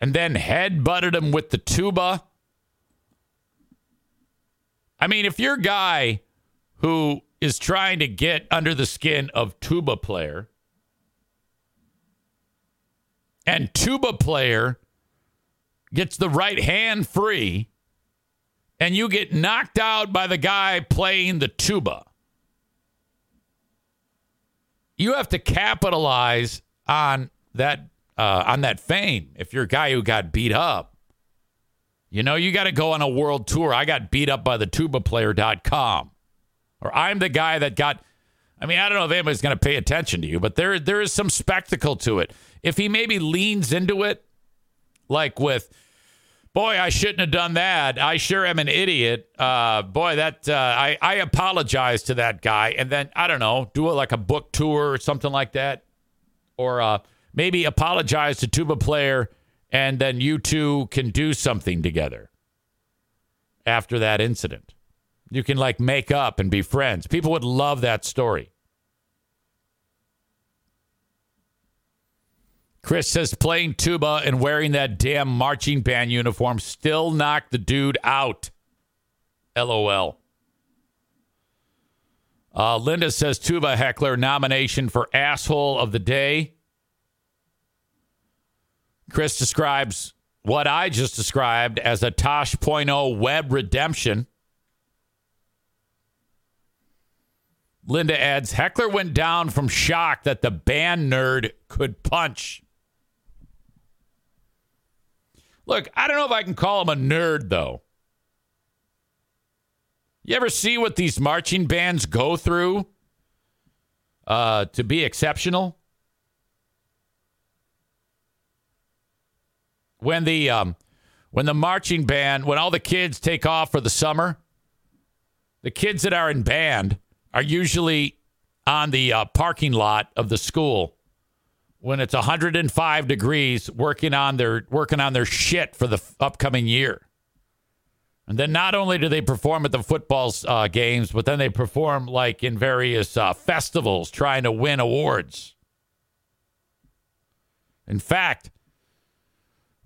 And then head butted him with the tuba. I mean, if you're a guy who is trying to get under the skin of tuba player, and tuba player gets the right hand free, and you get knocked out by the guy playing the tuba, you have to capitalize on that uh, on that fame. If you're a guy who got beat up, you know you got to go on a world tour. I got beat up by the tubaplayer.com, or I'm the guy that got. I mean, I don't know if anybody's going to pay attention to you, but there there is some spectacle to it. If he maybe leans into it, like with, boy, I shouldn't have done that. I sure am an idiot. Uh, boy, that uh, I I apologize to that guy, and then I don't know, do it like a book tour or something like that, or uh, maybe apologize to tuba player, and then you two can do something together after that incident. You can like make up and be friends. People would love that story. Chris says playing tuba and wearing that damn marching band uniform still knocked the dude out. LOL. Uh, Linda says tuba heckler nomination for asshole of the day. Chris describes what I just described as a Tosh.0 web redemption. Linda adds Heckler went down from shock that the band nerd could punch. Look, I don't know if I can call him a nerd, though. You ever see what these marching bands go through uh, to be exceptional? When the um, when the marching band, when all the kids take off for the summer, the kids that are in band are usually on the uh, parking lot of the school when it's 105 degrees working on their working on their shit for the f- upcoming year. And then not only do they perform at the football uh, games, but then they perform like in various uh, festivals trying to win awards. In fact,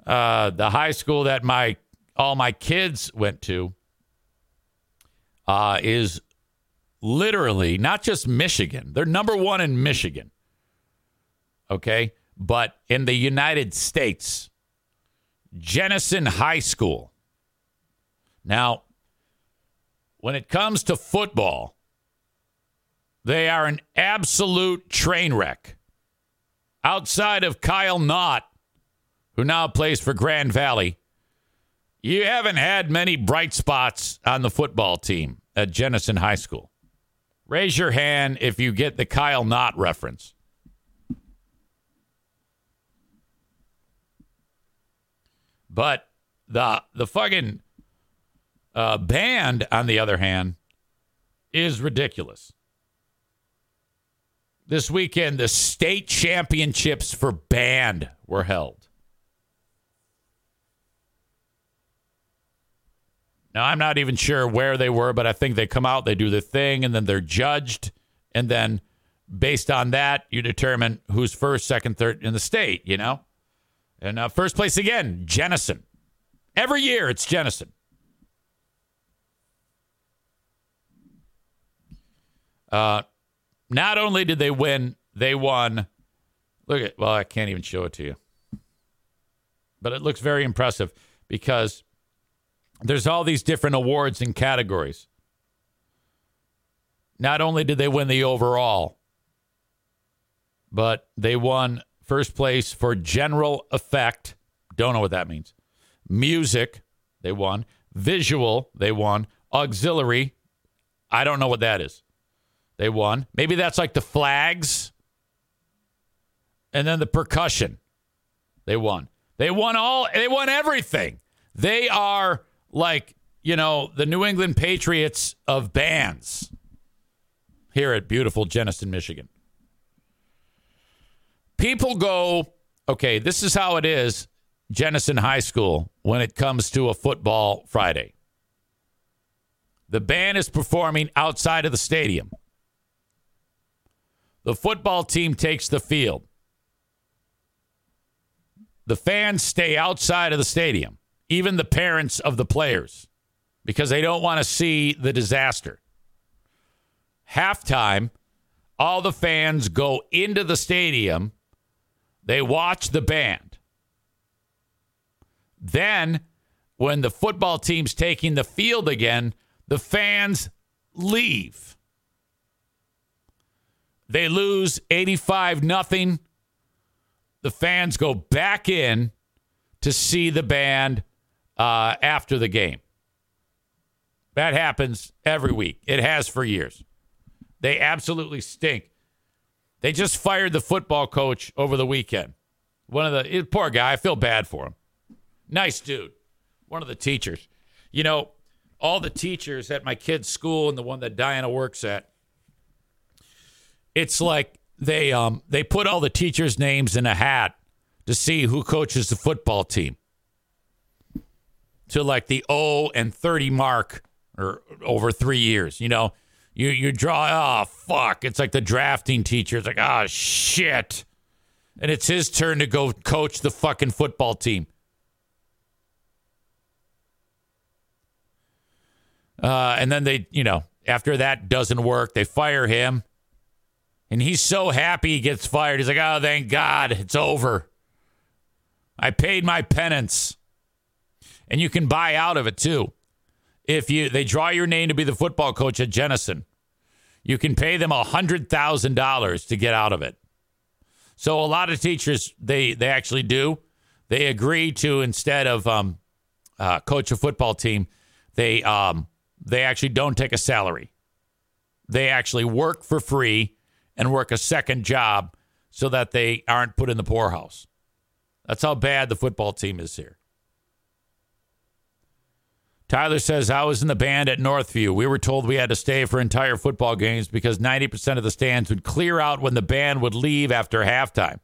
uh, the high school that my all my kids went to uh, is literally not just Michigan. They're number one in Michigan. Okay. But in the United States, Jenison High School. Now, when it comes to football, they are an absolute train wreck. Outside of Kyle Knott, who now plays for Grand Valley, you haven't had many bright spots on the football team at Jenison High School. Raise your hand if you get the Kyle Knott reference. But the the fucking uh, band, on the other hand, is ridiculous. This weekend, the state championships for band were held. Now, I'm not even sure where they were, but I think they come out, they do the thing, and then they're judged. And then based on that, you determine who's first, second, third in the state, you know? And uh, first place again, Jenison. Every year it's Jenison. Uh, not only did they win, they won. Look at, well, I can't even show it to you. But it looks very impressive because there's all these different awards and categories. Not only did they win the overall, but they won First place for general effect. Don't know what that means. Music, they won. Visual, they won. Auxiliary, I don't know what that is. They won. Maybe that's like the flags. And then the percussion, they won. They won all, they won everything. They are like, you know, the New England Patriots of bands here at beautiful Jenison, Michigan people go, okay, this is how it is, Jenison High School, when it comes to a football Friday. The band is performing outside of the stadium. The football team takes the field. The fans stay outside of the stadium, even the parents of the players, because they don't want to see the disaster. Halftime, all the fans go into the stadium they watch the band. Then, when the football team's taking the field again, the fans leave. They lose 85 nothing. The fans go back in to see the band uh, after the game. That happens every week. It has for years. They absolutely stink. They just fired the football coach over the weekend. One of the poor guy. I feel bad for him. Nice dude. One of the teachers. You know, all the teachers at my kid's school and the one that Diana works at. It's like they um they put all the teachers' names in a hat to see who coaches the football team. To like the O and 30 mark or over 3 years, you know? You you draw oh fuck. It's like the drafting teacher it's like oh shit. And it's his turn to go coach the fucking football team. Uh, and then they you know after that doesn't work they fire him. And he's so happy he gets fired. He's like oh thank god it's over. I paid my penance and you can buy out of it too if you they draw your name to be the football coach at Jenison, you can pay them hundred thousand dollars to get out of it. So a lot of teachers they they actually do. They agree to instead of um, uh, coach a football team, they um, they actually don't take a salary. They actually work for free and work a second job so that they aren't put in the poorhouse. That's how bad the football team is here. Tyler says, I was in the band at Northview. We were told we had to stay for entire football games because 90% of the stands would clear out when the band would leave after halftime.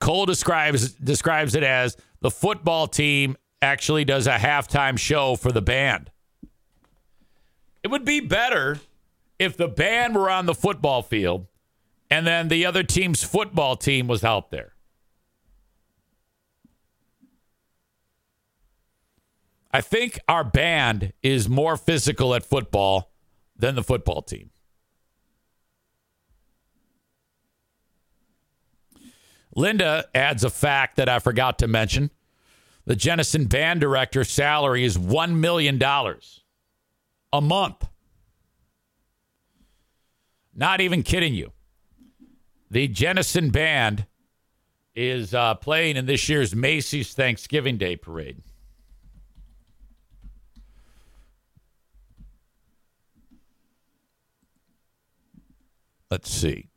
Cole describes describes it as the football team actually does a halftime show for the band. It would be better if the band were on the football field and then the other team's football team was out there. I think our band is more physical at football than the football team. Linda adds a fact that I forgot to mention. The Jenison band director's salary is $1 million a month. Not even kidding you. The Jenison band is uh, playing in this year's Macy's Thanksgiving Day parade. Let's see.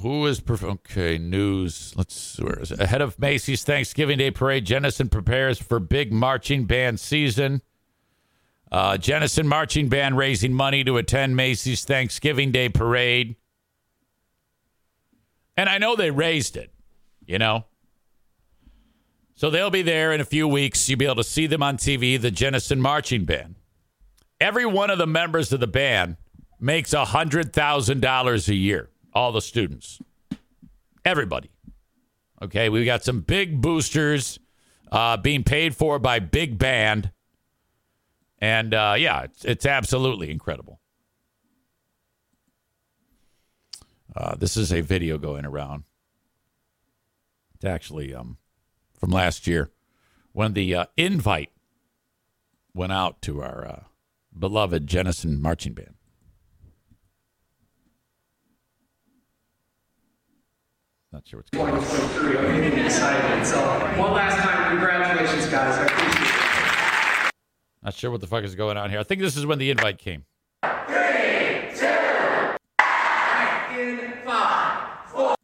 Who is perf- okay? News. Let's where is it? Ahead of Macy's Thanksgiving Day Parade, Jenison prepares for big marching band season. Uh, Jenison Marching Band raising money to attend Macy's Thanksgiving Day Parade. And I know they raised it, you know. So they'll be there in a few weeks. You'll be able to see them on TV, the Jenison Marching Band. Every one of the members of the band makes $100,000 a year, all the students. Everybody. Okay, we've got some big boosters uh, being paid for by Big Band. And uh, yeah, it's, it's absolutely incredible. Uh, this is a video going around. It's actually um, from last year when the uh, invite went out to our uh, beloved Jenison Marching Band. Not sure what's going on. I'm getting excited. So, one last time, congratulations, guys. I appreciate it. Not sure what the fuck is going on here. I think this is when the invite came. In five, four,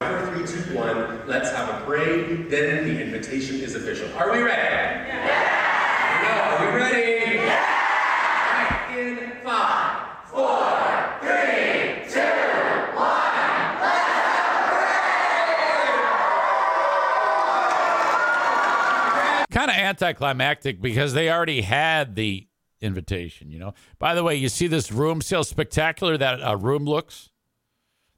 three, two, one. Let's have a parade. Then the invitation is official. Are we ready? Yeah. No, are we ready? Yeah. In five, four, three, two, kind of anticlimactic because they already had the invitation, you know. By the way, you see this room, see how spectacular that uh, room looks?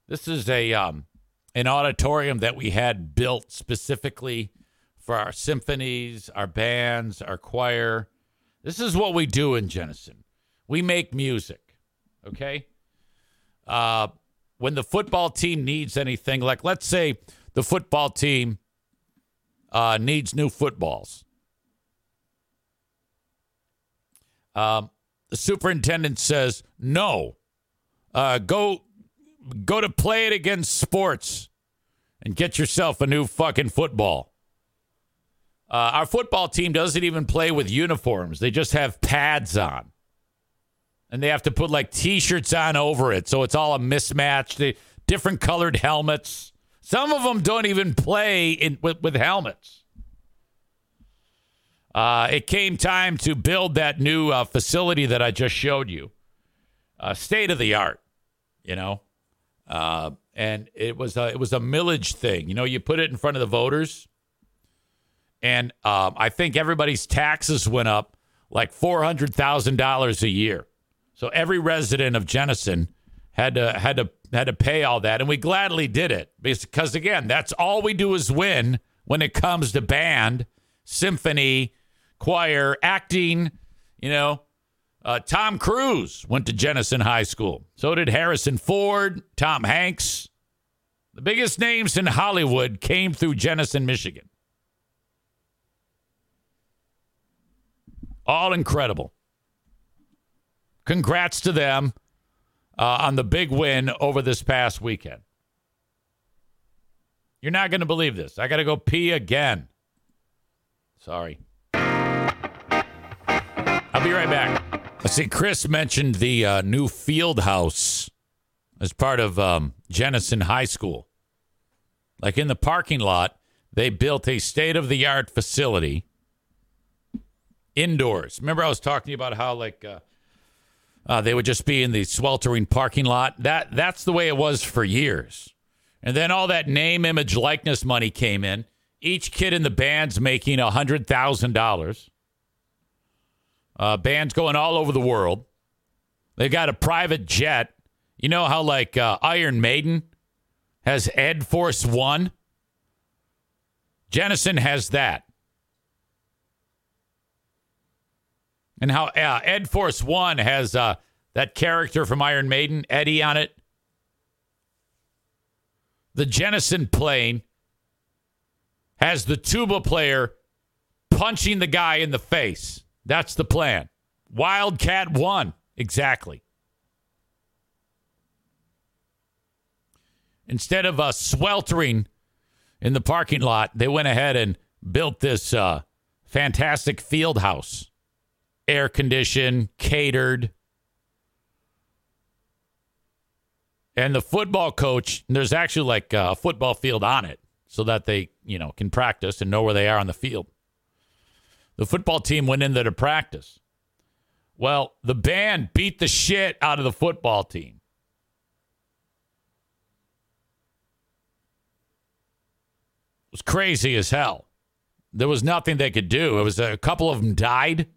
This is a um, an auditorium that we had built specifically for our symphonies, our bands, our choir. This is what we do in Jenison. We make music, okay? Uh, when the football team needs anything, like let's say the football team uh, needs new footballs. Um, the superintendent says no. Uh, go, go to Play It Again Sports, and get yourself a new fucking football. Uh, our football team doesn't even play with uniforms; they just have pads on, and they have to put like T-shirts on over it, so it's all a mismatch. They different colored helmets. Some of them don't even play in with, with helmets. Uh, it came time to build that new uh, facility that I just showed you, uh, state of the art, you know, uh, and it was a, it was a millage thing. You know, you put it in front of the voters, and um, I think everybody's taxes went up like four hundred thousand dollars a year. So every resident of Jenison had to had to had to pay all that, and we gladly did it because again, that's all we do is win when it comes to band, symphony, choir, acting. You know, uh, Tom Cruise went to Jenison High School. So did Harrison Ford, Tom Hanks. The biggest names in Hollywood came through Jenison, Michigan. All incredible. Congrats to them uh, on the big win over this past weekend. You're not going to believe this. I got to go pee again. Sorry. I'll be right back. I see Chris mentioned the uh, new field house as part of um, Jenison High School. Like in the parking lot, they built a state of the art facility indoors. Remember, I was talking about how, like, uh, uh, they would just be in the sweltering parking lot. That that's the way it was for years. And then all that name, image, likeness money came in. Each kid in the band's making a hundred thousand dollars. Uh, bands going all over the world. They got a private jet. You know how like uh, Iron Maiden has Ed Force One. Jenison has that. And how uh, Ed Force One has uh, that character from Iron Maiden, Eddie, on it. The Jenison plane has the tuba player punching the guy in the face. That's the plan. Wildcat one. Exactly. Instead of uh, sweltering in the parking lot, they went ahead and built this uh, fantastic field house, air conditioned, catered. And the football coach, there's actually like a football field on it so that they, you know, can practice and know where they are on the field. The football team went in there to practice. Well, the band beat the shit out of the football team. It was crazy as hell. There was nothing they could do. It was a couple of them died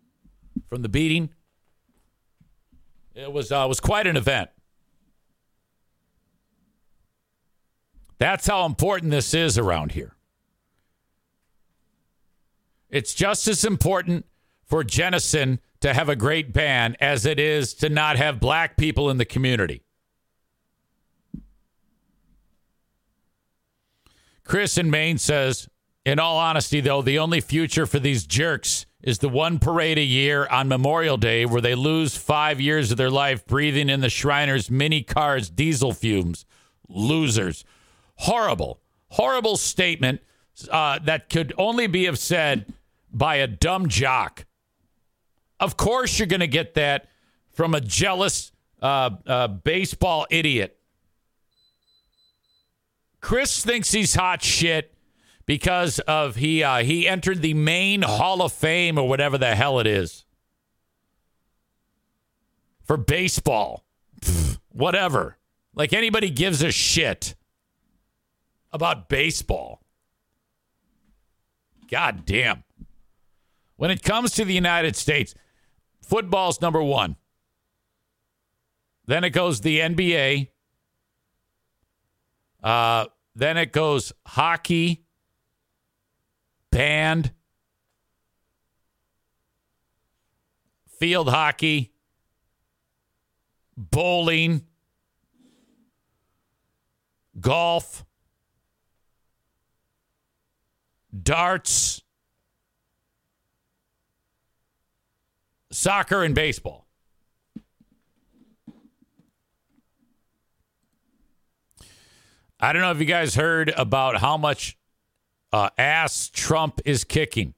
from the beating. It was uh, was quite an event. That's how important this is around here. It's just as important for Jenison to have a great band as it is to not have black people in the community. Chris in Maine says, in all honesty, though, the only future for these jerks is the one parade a year on Memorial Day where they lose five years of their life breathing in the Shriners mini cars diesel fumes. Losers. Horrible, horrible statement uh, that could only be have said by a dumb jock. Of course, you're going to get that from a jealous uh, uh, baseball idiot. Chris thinks he's hot shit because of he uh, he entered the Maine Hall of Fame or whatever the hell it is for baseball. Pfft, whatever. Like anybody gives a shit about baseball. God damn. When it comes to the United States, football's number one. Then it goes the NBA. Uh, then it goes hockey, band, field hockey, bowling, golf, darts, soccer, and baseball. I don't know if you guys heard about how much uh, ass Trump is kicking.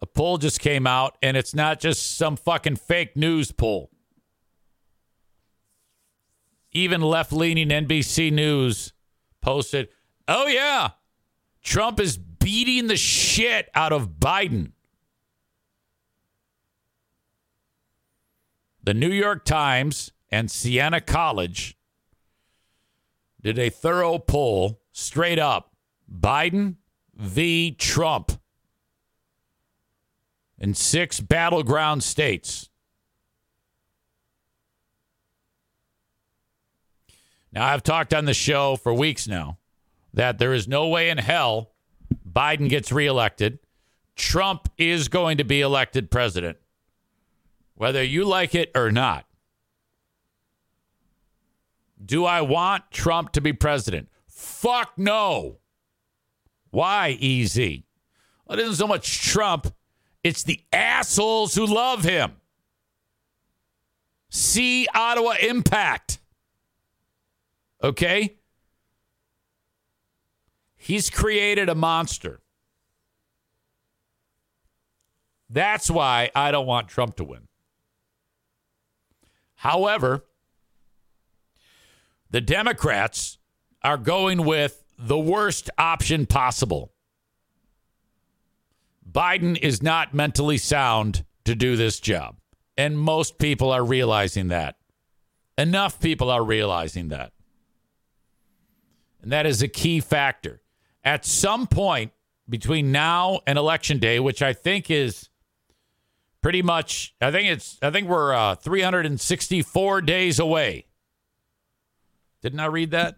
A poll just came out, and it's not just some fucking fake news poll. Even left leaning NBC News posted, oh, yeah, Trump is beating the shit out of Biden. The New York Times and Siena College did a thorough poll straight up Biden v. Trump in six battleground states. Now, I've talked on the show for weeks now that there is no way in hell Biden gets reelected. Trump is going to be elected president, whether you like it or not. Do I want Trump to be president? Fuck no. Why, EZ? Well, it isn't so much Trump, it's the assholes who love him. See Ottawa Impact. Okay? He's created a monster. That's why I don't want Trump to win. However, the Democrats are going with the worst option possible. Biden is not mentally sound to do this job. And most people are realizing that. Enough people are realizing that. And that is a key factor. At some point between now and election day, which I think is pretty much, I think it's, I think we're uh, 364 days away. Didn't I read that?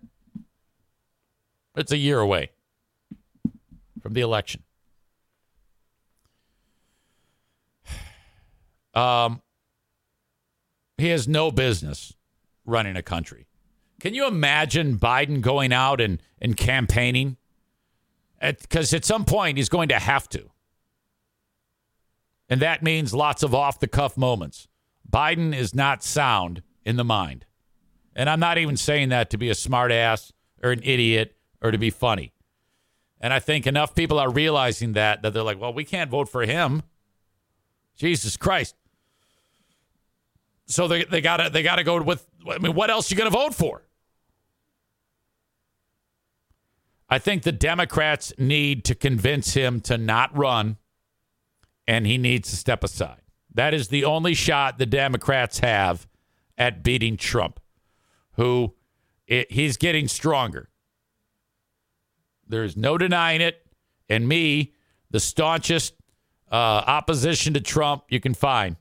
It's a year away from the election. Um, he has no business running a country. Can you imagine Biden going out and, and campaigning? Because at, at some point, he's going to have to. And that means lots of off the cuff moments. Biden is not sound in the mind. And I'm not even saying that to be a smartass or an idiot or to be funny. And I think enough people are realizing that that they're like, well, we can't vote for him. Jesus Christ. So they they got to they got to go with. I mean, what else are you going to vote for? I think the Democrats need to convince him to not run, and he needs to step aside. That is the only shot the Democrats have at beating Trump, who it, he's getting stronger. There's no denying it. And me, the staunchest uh, opposition to Trump you can find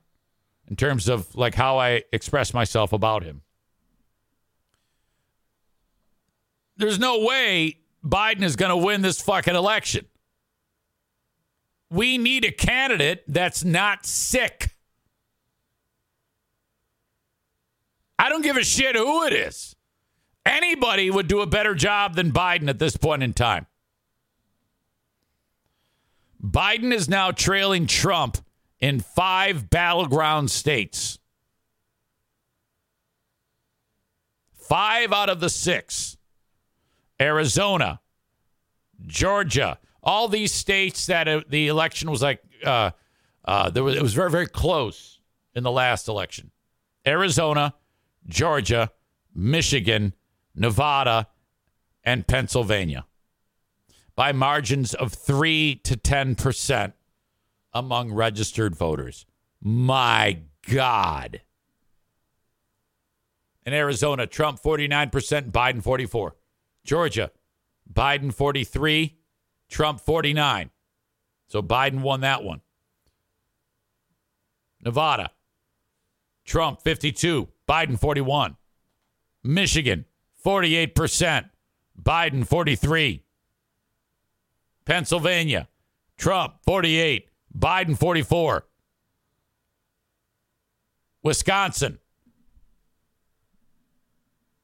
in terms of like how I express myself about him. There's no way Biden is going to win this fucking election. We need a candidate that's not sick. I don't give a shit who it is. Anybody would do a better job than Biden at this point in time. Biden is now trailing Trump in five battleground states. Five out of the six Arizona, Georgia, all these states that uh, the election was like, uh, uh, there was, it was very, very close in the last election. Arizona, Georgia, Michigan, Nevada, and Pennsylvania by margins of 3 to 10% among registered voters. My God. In Arizona, Trump 49%, Biden 44. Georgia, Biden 43, Trump 49. So Biden won that one. Nevada, Trump 52, Biden 41. Michigan, 48%, Biden 43. Pennsylvania, Trump 48, Biden 44. Wisconsin,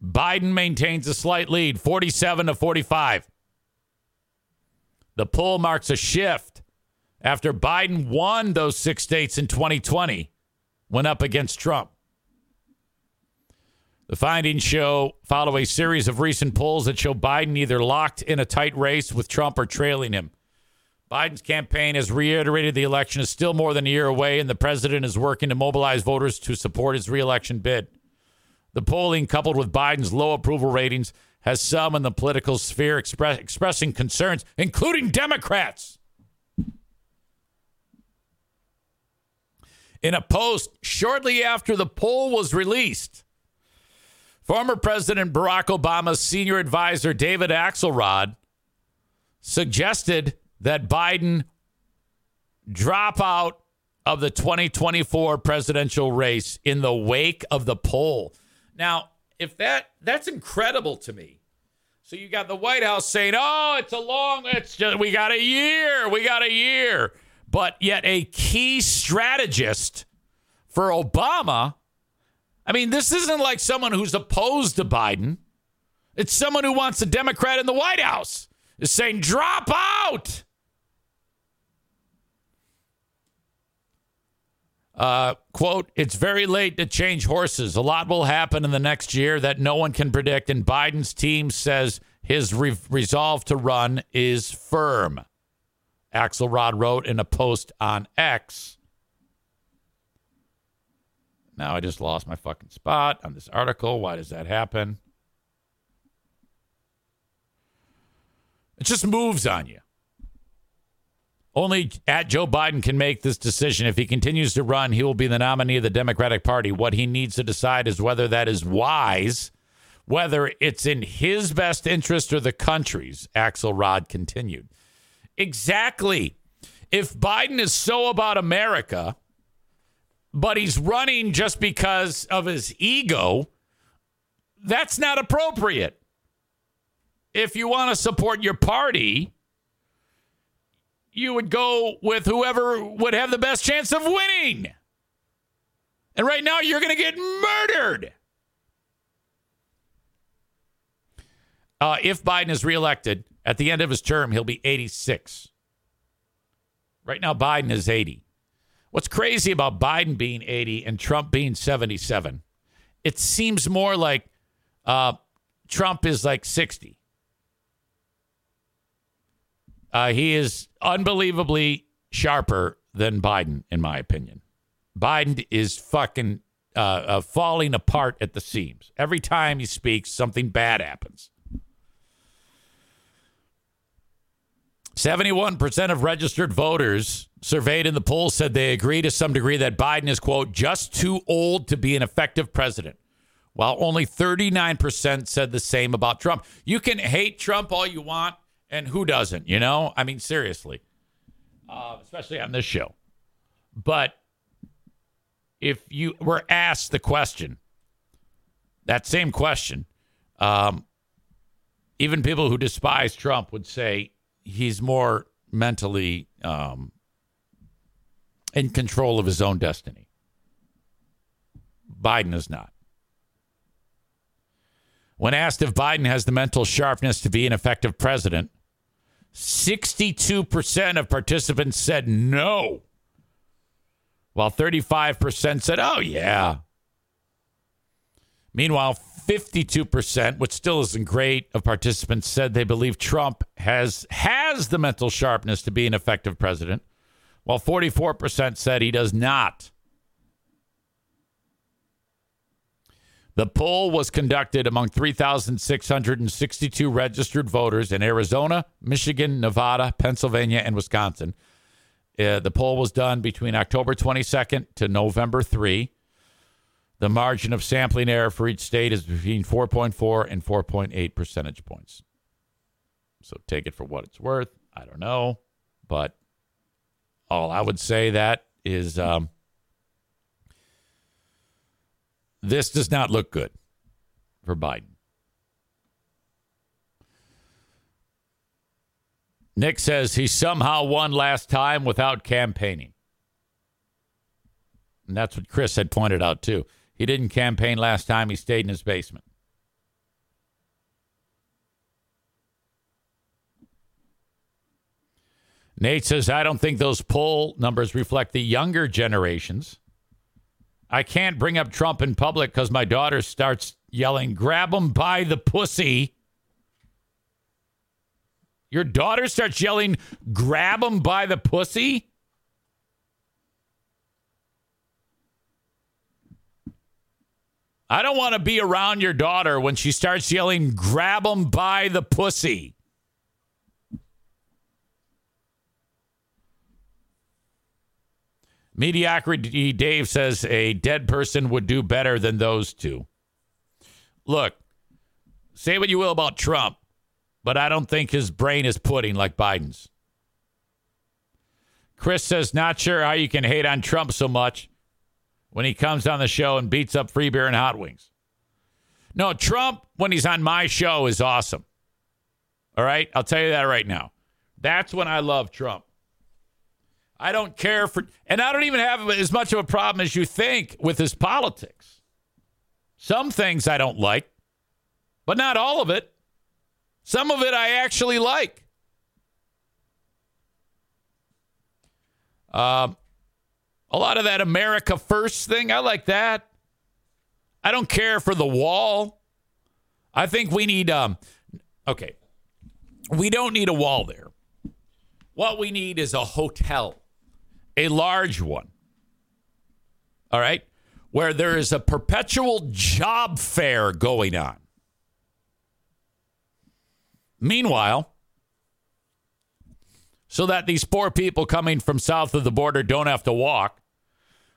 Biden maintains a slight lead, 47 to 45. The poll marks a shift after Biden won those six states in 2020, went up against Trump. The findings show follow a series of recent polls that show Biden either locked in a tight race with Trump or trailing him. Biden's campaign has reiterated the election is still more than a year away, and the president is working to mobilize voters to support his reelection bid. The polling, coupled with Biden's low approval ratings, has some in the political sphere express, expressing concerns, including Democrats. In a post shortly after the poll was released, Former President Barack Obama's senior advisor, David Axelrod, suggested that Biden drop out of the 2024 presidential race in the wake of the poll. Now, if that that's incredible to me. So you got the White House saying, "Oh, it's a long it's just we got a year. We got a year." But yet a key strategist for Obama I mean, this isn't like someone who's opposed to Biden. It's someone who wants a Democrat in the White House is saying, drop out. Uh, quote, it's very late to change horses. A lot will happen in the next year that no one can predict. And Biden's team says his re- resolve to run is firm. Axelrod wrote in a post on X. Now I just lost my fucking spot on this article. Why does that happen? It just moves on you. Only at Joe Biden can make this decision. If he continues to run, he will be the nominee of the Democratic Party. What he needs to decide is whether that is wise, whether it's in his best interest or the country's, Axelrod continued. Exactly. If Biden is so about America, but he's running just because of his ego, that's not appropriate. If you want to support your party, you would go with whoever would have the best chance of winning. And right now, you're going to get murdered. Uh, if Biden is reelected at the end of his term, he'll be 86. Right now, Biden is 80. What's crazy about Biden being 80 and Trump being 77? It seems more like uh, Trump is like 60. Uh, he is unbelievably sharper than Biden, in my opinion. Biden is fucking uh, uh, falling apart at the seams. Every time he speaks, something bad happens. 71% of registered voters surveyed in the poll said they agree to some degree that Biden is, quote, just too old to be an effective president, while only 39% said the same about Trump. You can hate Trump all you want, and who doesn't, you know? I mean, seriously, uh, especially on this show. But if you were asked the question, that same question, um, even people who despise Trump would say he's more mentally um, in control of his own destiny. Biden is not. When asked if Biden has the mental sharpness to be an effective president, 62% of participants said no, while 35% said, oh, yeah. Meanwhile, 52%, which still isn't great, of participants said they believe Trump has has the mental sharpness to be an effective president, while 44% said he does not. The poll was conducted among 3,662 registered voters in Arizona, Michigan, Nevada, Pennsylvania, and Wisconsin. Uh, the poll was done between October 22nd to November 3. The margin of sampling error for each state is between 4.4 and 4.8 percentage points. So take it for what it's worth. I don't know. But all I would say that is um, this does not look good for Biden. Nick says he somehow won last time without campaigning. And that's what Chris had pointed out, too. He didn't campaign last time. He stayed in his basement. Nate says, I don't think those poll numbers reflect the younger generations. I can't bring up Trump in public because my daughter starts yelling, grab him by the pussy. Your daughter starts yelling, grab him by the pussy? I don't want to be around your daughter when she starts yelling, grab him by the pussy. Mediocrity Dave says a dead person would do better than those two. Look, say what you will about Trump, but I don't think his brain is pudding like Biden's. Chris says, not sure how you can hate on Trump so much when he comes on the show and beats up free beer and hot wings. No, Trump, when he's on my show, is awesome. All right? I'll tell you that right now. That's when I love Trump. I don't care for, and I don't even have as much of a problem as you think with his politics. Some things I don't like, but not all of it. Some of it I actually like. Um, a lot of that America First thing, I like that. I don't care for the wall. I think we need um okay. We don't need a wall there. What we need is a hotel. A large one. All right? Where there is a perpetual job fair going on. Meanwhile, so that these poor people coming from south of the border don't have to walk.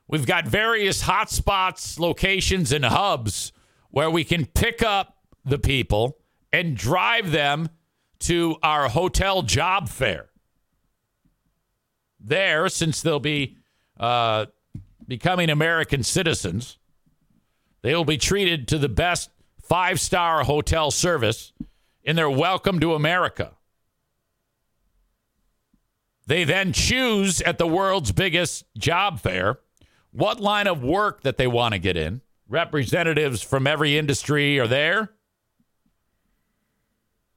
We've got various hotspots, locations, and hubs where we can pick up the people and drive them to our hotel job fair. There, since they'll be uh, becoming American citizens, they will be treated to the best five star hotel service in their welcome to America. They then choose at the world's biggest job fair what line of work that they want to get in. Representatives from every industry are there.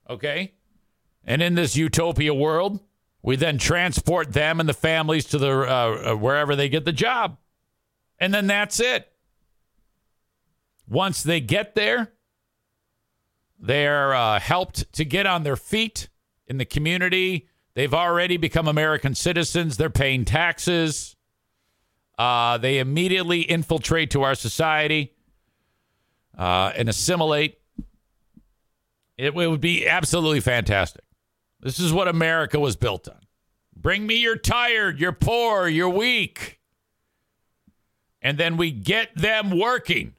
Okay. And in this utopia world, we then transport them and the families to the uh, uh wherever they get the job. And then that's it. Once they get there, they're uh, helped to get on their feet in the community They've already become American citizens. They're paying taxes. Uh, they immediately infiltrate to our society uh, and assimilate. It, it would be absolutely fantastic. This is what America was built on. Bring me you're tired, you're poor, you're weak. And then we get them working.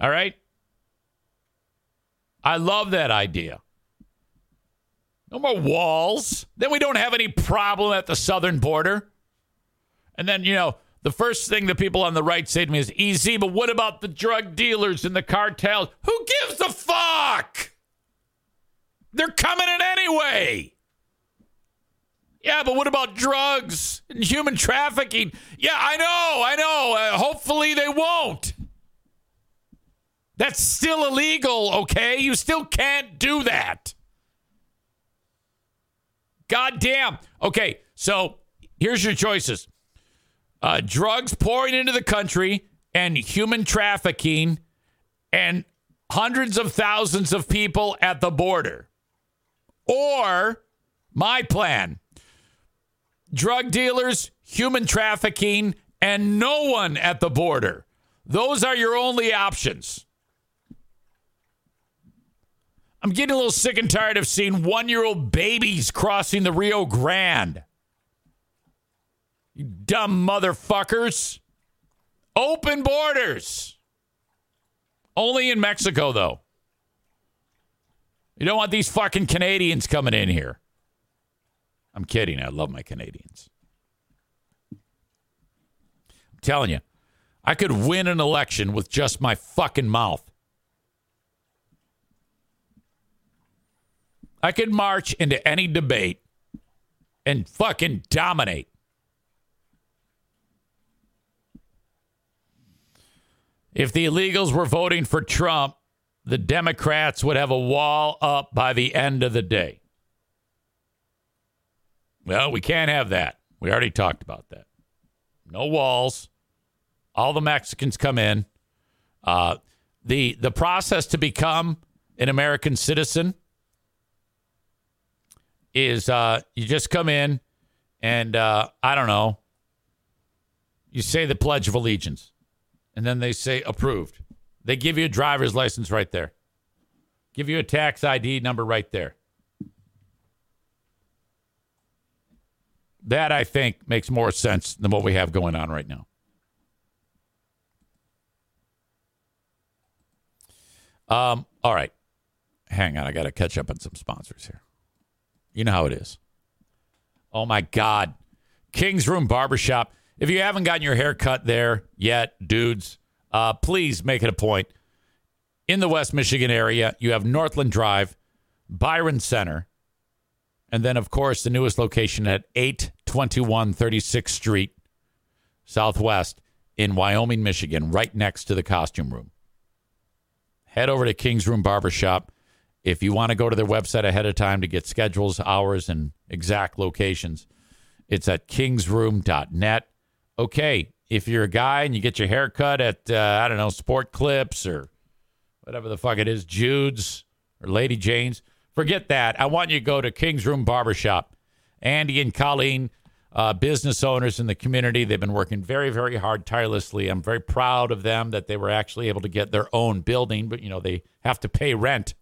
All right? I love that idea. No more walls. Then we don't have any problem at the southern border. And then, you know, the first thing the people on the right say to me is EZ, but what about the drug dealers and the cartels? Who gives a fuck? They're coming in anyway. Yeah, but what about drugs and human trafficking? Yeah, I know, I know. Uh, hopefully they won't. That's still illegal, okay? You still can't do that. God damn. Okay, so here's your choices uh, drugs pouring into the country and human trafficking and hundreds of thousands of people at the border. Or my plan drug dealers, human trafficking, and no one at the border. Those are your only options. I'm getting a little sick and tired of seeing one year old babies crossing the Rio Grande. You dumb motherfuckers. Open borders. Only in Mexico, though. You don't want these fucking Canadians coming in here. I'm kidding. I love my Canadians. I'm telling you, I could win an election with just my fucking mouth. I could march into any debate and fucking dominate. If the illegals were voting for Trump, the Democrats would have a wall up by the end of the day. Well, we can't have that. We already talked about that. No walls. All the Mexicans come in. Uh, the the process to become an American citizen is uh, you just come in and uh, I don't know, you say the Pledge of Allegiance, and then they say approved. They give you a driver's license right there, give you a tax ID number right there. That I think makes more sense than what we have going on right now. Um, all right. Hang on, I got to catch up on some sponsors here. You know how it is. Oh my God. King's Room Barbershop. If you haven't gotten your hair cut there yet, dudes, uh, please make it a point. In the West Michigan area, you have Northland Drive, Byron Center, and then, of course, the newest location at 821 36th Street, Southwest in Wyoming, Michigan, right next to the costume room. Head over to King's Room Barbershop. If you want to go to their website ahead of time to get schedules, hours, and exact locations, it's at kingsroom.net. Okay, if you're a guy and you get your hair cut at, uh, I don't know, Sport Clips or whatever the fuck it is, Jude's or Lady Jane's, forget that. I want you to go to King's Room Barbershop. Andy and Colleen, uh, business owners in the community, they've been working very, very hard, tirelessly. I'm very proud of them that they were actually able to get their own building, but, you know, they have to pay rent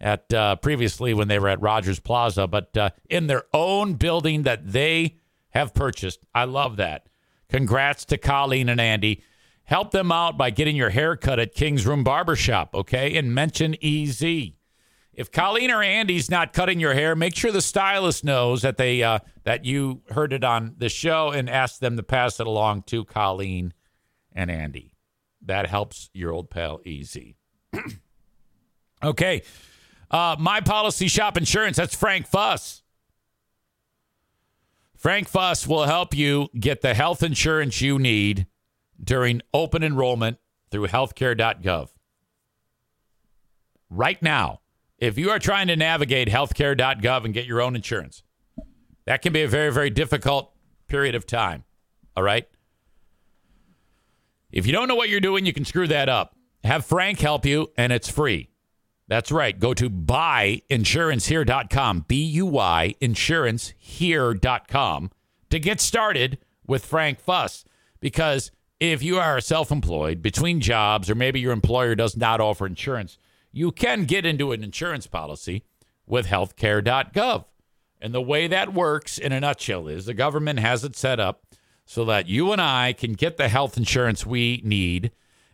at uh, previously when they were at Rogers Plaza, but uh, in their own building that they have purchased. I love that. Congrats to Colleen and Andy. Help them out by getting your hair cut at King's Room Barbershop, okay? And mention EZ. If Colleen or Andy's not cutting your hair, make sure the stylist knows that they uh, that you heard it on the show and ask them to pass it along to Colleen and Andy. That helps your old pal EZ. okay. Uh, My Policy Shop Insurance. That's Frank Fuss. Frank Fuss will help you get the health insurance you need during open enrollment through healthcare.gov. Right now, if you are trying to navigate healthcare.gov and get your own insurance, that can be a very, very difficult period of time. All right. If you don't know what you're doing, you can screw that up. Have Frank help you, and it's free. That's right. Go to buyinsurancehere.com, B U Y insurancehere.com to get started with Frank Fuss because if you are self employed between jobs or maybe your employer does not offer insurance, you can get into an insurance policy with healthcare.gov. And the way that works in a nutshell is the government has it set up so that you and I can get the health insurance we need.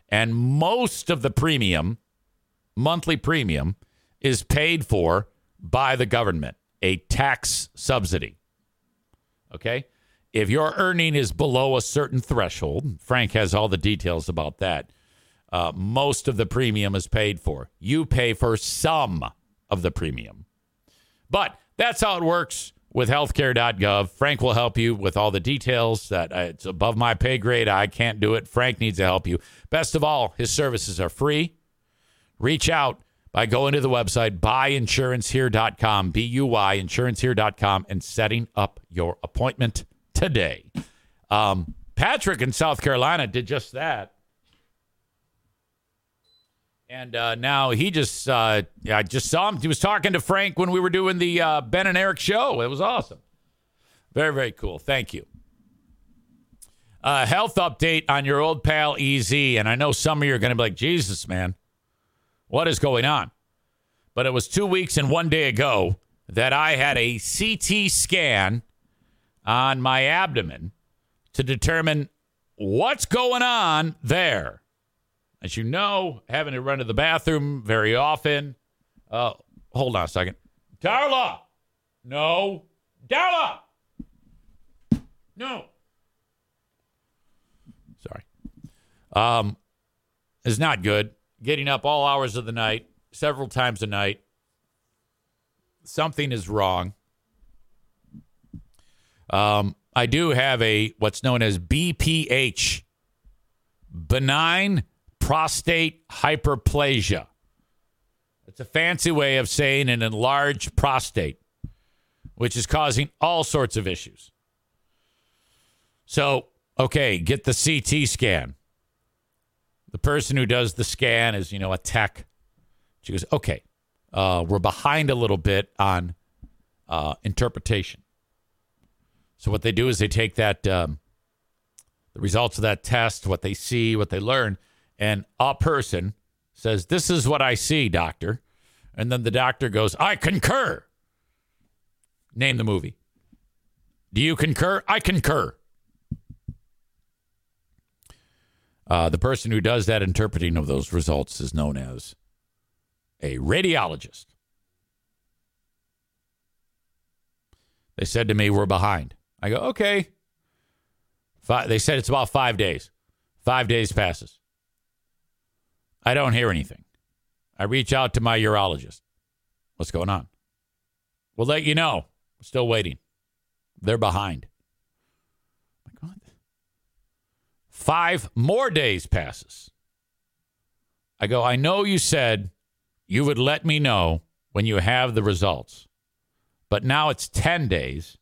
And most of the premium, monthly premium, is paid for by the government, a tax subsidy. Okay? If your earning is below a certain threshold, Frank has all the details about that. Uh, most of the premium is paid for. You pay for some of the premium. But that's how it works with healthcare.gov. Frank will help you with all the details that uh, it's above my pay grade. I can't do it. Frank needs to help you. Best of all, his services are free. Reach out by going to the website buyinsurancehere.com, B U Y, insurancehere.com, and setting up your appointment today. Um, Patrick in South Carolina did just that. And uh, now he just, uh, I just saw him. He was talking to Frank when we were doing the uh, Ben and Eric show. It was awesome. Very, very cool. Thank you. Uh, health update on your old pal EZ. And I know some of you are going to be like, Jesus, man, what is going on? But it was two weeks and one day ago that I had a CT scan on my abdomen to determine what's going on there. As you know, having to run to the bathroom very often. Uh, hold on a second. Darla! No. Darla! No. Sorry. Um, is not good. Getting up all hours of the night, several times a night. Something is wrong. Um, I do have a what's known as BPH, benign prostate hyperplasia. It's a fancy way of saying an enlarged prostate, which is causing all sorts of issues. So, okay, get the CT scan. The person who does the scan is, you know, a tech. She goes, okay, uh, we're behind a little bit on uh, interpretation. So what they do is they take that um, the results of that test, what they see, what they learn, and a person says, "This is what I see, doctor," and then the doctor goes, "I concur." Name the movie. Do you concur? I concur. Uh, the person who does that interpreting of those results is known as a radiologist. They said to me, We're behind. I go, okay. Five, they said it's about five days. Five days passes. I don't hear anything. I reach out to my urologist. What's going on? We'll let you know. Still waiting. They're behind. My God. Five more days passes. I go, I know you said you would let me know when you have the results, but now it's 10 days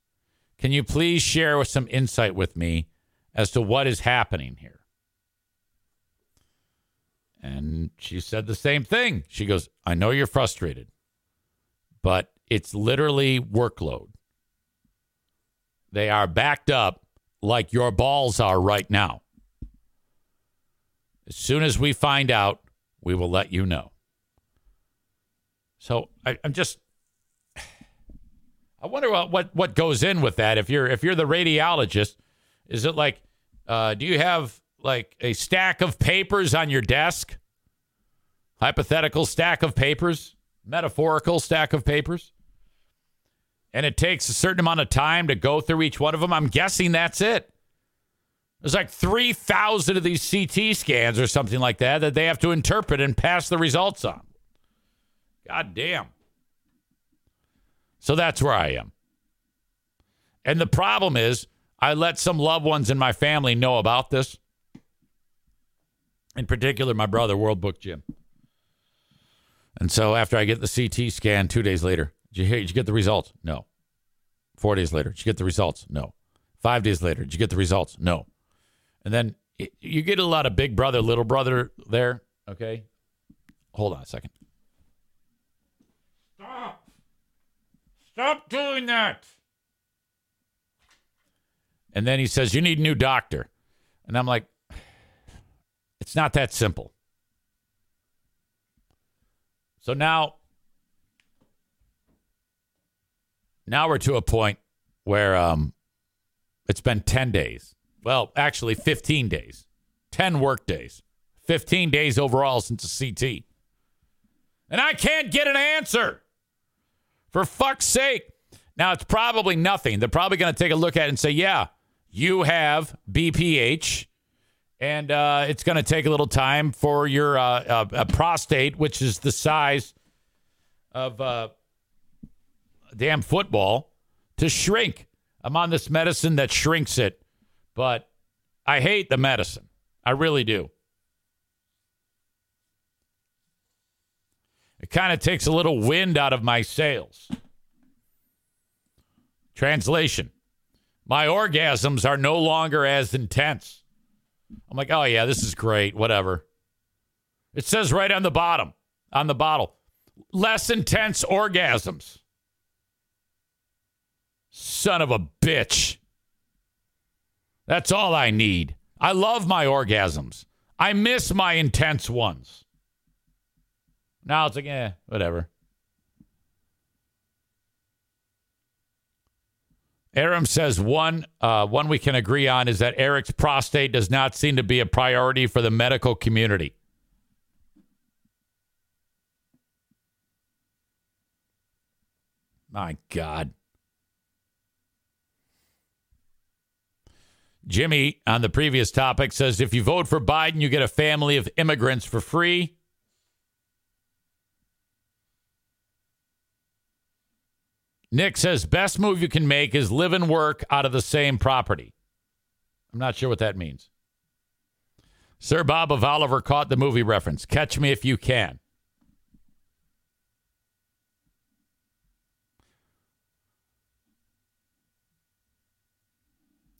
can you please share with some insight with me as to what is happening here? And she said the same thing. She goes, I know you're frustrated, but it's literally workload. They are backed up like your balls are right now. As soon as we find out, we will let you know. So I, am just I wonder what, what what goes in with that. If you're if you're the radiologist, is it like uh, do you have like a stack of papers on your desk? Hypothetical stack of papers, metaphorical stack of papers, and it takes a certain amount of time to go through each one of them. I'm guessing that's it. There's like 3,000 of these CT scans or something like that that they have to interpret and pass the results on. God damn. So that's where I am. And the problem is, I let some loved ones in my family know about this. In particular, my brother, World Book Jim. And so after I get the CT scan two days later, did you, hear, did you get the results? No. Four days later, did you get the results? No. Five days later, did you get the results? No. And then it, you get a lot of big brother, little brother there. Okay. Hold on a second. Stop Stop doing that. And then he says, You need a new doctor. And I'm like, It's not that simple. So now, now we're to a point where um, it's been 10 days. Well, actually, 15 days, 10 work days, 15 days overall since the CT. And I can't get an answer. For fuck's sake. Now, it's probably nothing. They're probably going to take a look at it and say, yeah, you have BPH, and uh, it's going to take a little time for your uh, uh, prostate, which is the size of uh, damn football, to shrink. I'm on this medicine that shrinks it, but I hate the medicine. I really do. It kind of takes a little wind out of my sails. Translation My orgasms are no longer as intense. I'm like, oh, yeah, this is great. Whatever. It says right on the bottom, on the bottle, less intense orgasms. Son of a bitch. That's all I need. I love my orgasms. I miss my intense ones. Now it's like, eh, whatever. Aram says one uh, one we can agree on is that Eric's prostate does not seem to be a priority for the medical community. My God. Jimmy on the previous topic says if you vote for Biden, you get a family of immigrants for free. Nick says best move you can make is live and work out of the same property. I'm not sure what that means. Sir Bob of Oliver caught the movie reference. Catch me if you can.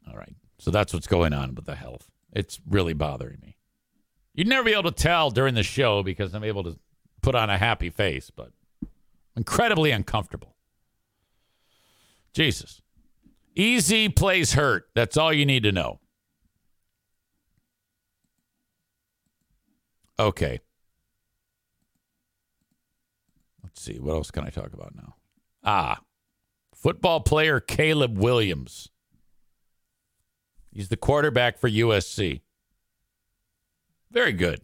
All right. So that's what's going on with the health. It's really bothering me. You'd never be able to tell during the show because I'm able to put on a happy face, but incredibly uncomfortable. Jesus. EZ plays hurt. That's all you need to know. Okay. Let's see. What else can I talk about now? Ah, football player Caleb Williams. He's the quarterback for USC. Very good.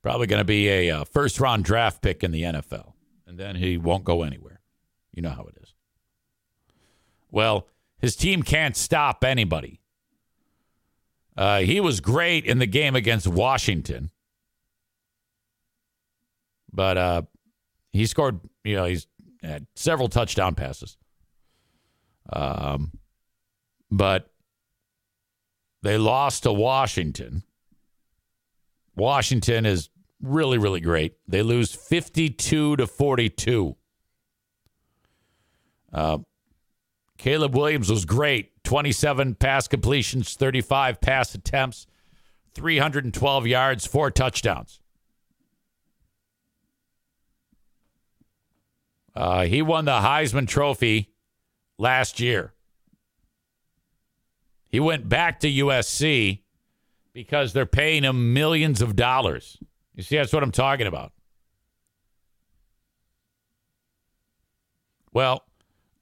Probably going to be a uh, first round draft pick in the NFL. And then he won't go anywhere. You know how it is. Well, his team can't stop anybody. Uh, he was great in the game against Washington, but uh, he scored. You know, he's had several touchdown passes. Um, but they lost to Washington. Washington is really, really great. They lose fifty-two to forty-two. Uh, Caleb Williams was great 27 pass completions, 35 pass attempts, 312 yards, four touchdowns. Uh, he won the Heisman Trophy last year. He went back to USC because they're paying him millions of dollars. You see, that's what I'm talking about. Well,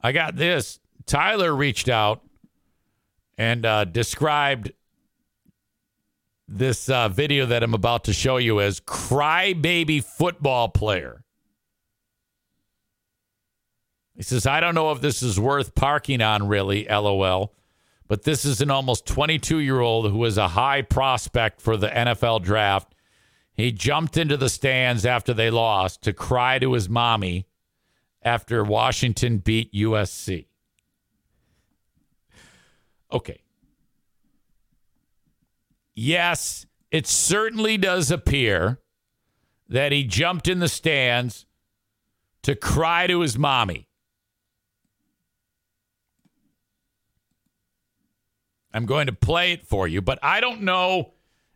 I got this. Tyler reached out and uh, described this uh, video that I'm about to show you as crybaby football player. He says, I don't know if this is worth parking on, really, lol. But this is an almost 22 year old who is a high prospect for the NFL draft. He jumped into the stands after they lost to cry to his mommy after Washington beat USC. Okay. Yes, it certainly does appear that he jumped in the stands to cry to his mommy. I'm going to play it for you, but I don't know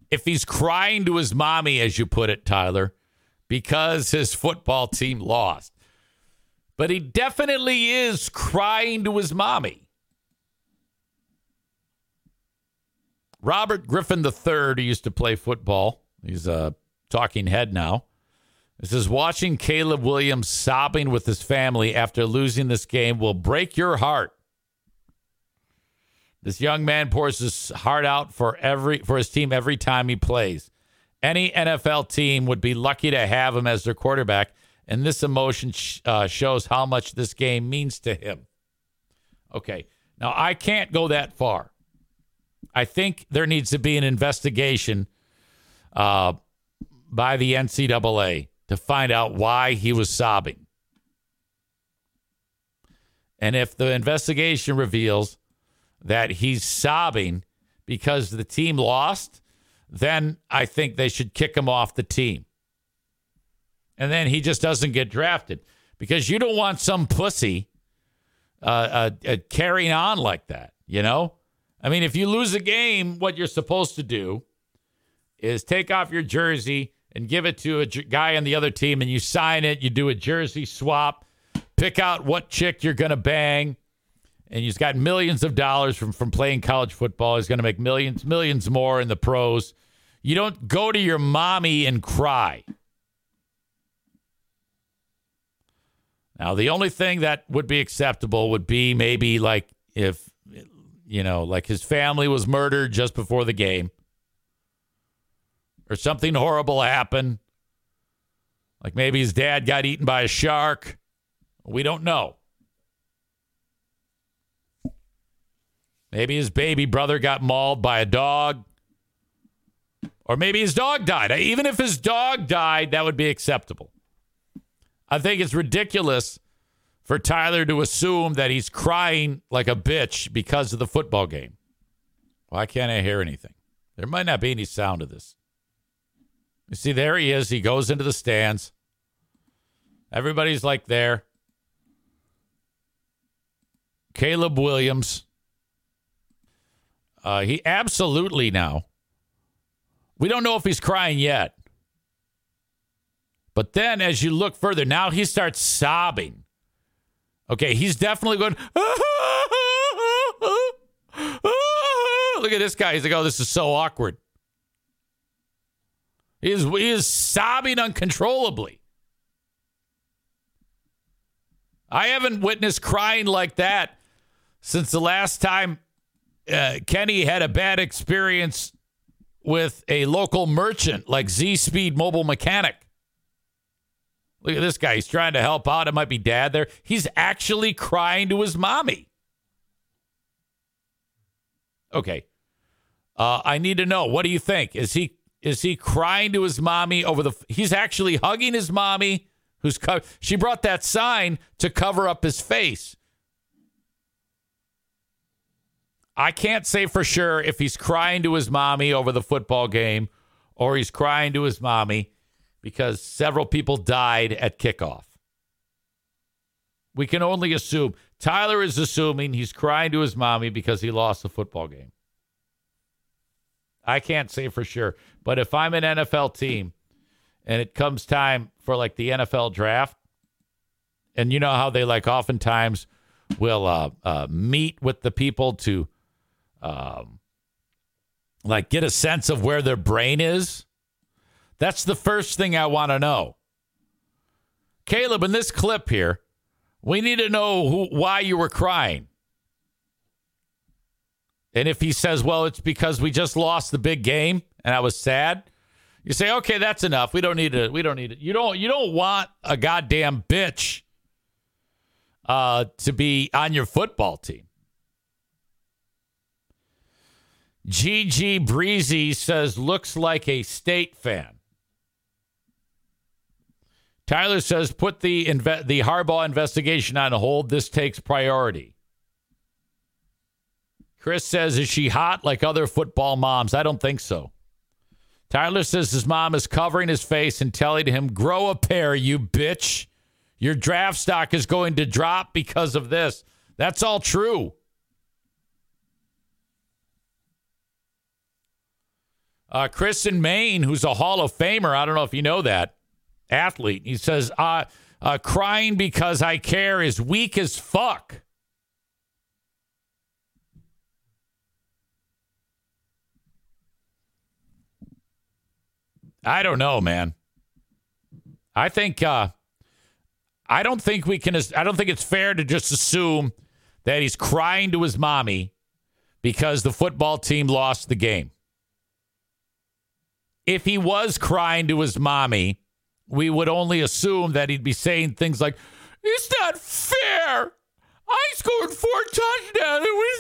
if he's crying to his mommy, as you put it, Tyler, because his football team lost. But he definitely is crying to his mommy. Robert Griffin III, who used to play football, he's a talking head now. This is watching Caleb Williams sobbing with his family after losing this game will break your heart. This young man pours his heart out for every for his team every time he plays. Any NFL team would be lucky to have him as their quarterback, and this emotion sh- uh, shows how much this game means to him. Okay, now I can't go that far. I think there needs to be an investigation uh, by the NCAA to find out why he was sobbing. And if the investigation reveals that he's sobbing because the team lost, then I think they should kick him off the team. And then he just doesn't get drafted because you don't want some pussy uh, uh, uh, carrying on like that, you know? I mean, if you lose a game, what you're supposed to do is take off your jersey and give it to a j- guy on the other team and you sign it, you do a jersey swap, pick out what chick you're going to bang, and he's got millions of dollars from, from playing college football. He's going to make millions, millions more in the pros. You don't go to your mommy and cry. Now, the only thing that would be acceptable would be maybe like if, you know, like his family was murdered just before the game or something horrible happened. Like maybe his dad got eaten by a shark. We don't know. Maybe his baby brother got mauled by a dog. Or maybe his dog died. Even if his dog died, that would be acceptable. I think it's ridiculous for Tyler to assume that he's crying like a bitch because of the football game. Why can't I hear anything? There might not be any sound of this. You see, there he is. He goes into the stands. Everybody's like there. Caleb Williams. Uh, he absolutely now. We don't know if he's crying yet. But then as you look further, now he starts sobbing. Okay, he's definitely going. Look at this guy. He's like, oh, this is so awkward. He is, he is sobbing uncontrollably. I haven't witnessed crying like that since the last time uh, Kenny had a bad experience with a local merchant like Z Speed Mobile Mechanic. Look at this guy. He's trying to help out. It might be dad there. He's actually crying to his mommy. Okay. Uh, I need to know. What do you think? Is he is he crying to his mommy over the? He's actually hugging his mommy, who's co- she brought that sign to cover up his face. I can't say for sure if he's crying to his mommy over the football game or he's crying to his mommy because several people died at kickoff. We can only assume. Tyler is assuming he's crying to his mommy because he lost the football game. I can't say for sure. But if I'm an NFL team and it comes time for like the NFL draft, and you know how they like oftentimes will uh, uh, meet with the people to um, like get a sense of where their brain is. That's the first thing I want to know. Caleb, in this clip here, we need to know who, why you were crying. And if he says, well, it's because we just lost the big game and I was sad, you say, okay, that's enough. We don't need it. We don't need it. You don't you don't want a goddamn bitch uh, to be on your football team. GG Breezy says, looks like a state fan. Tyler says, put the inve- the Harbaugh investigation on hold. This takes priority. Chris says, is she hot like other football moms? I don't think so. Tyler says his mom is covering his face and telling him, grow a pair, you bitch. Your draft stock is going to drop because of this. That's all true. Uh, Chris in Maine, who's a Hall of Famer, I don't know if you know that athlete. He says, uh, uh, crying because I care is weak as fuck. I don't know, man. I think uh, I don't think we can. I don't think it's fair to just assume that he's crying to his mommy because the football team lost the game. If he was crying to his mommy, we would only assume that he'd be saying things like, "It's not fair. I scored four touchdowns. It was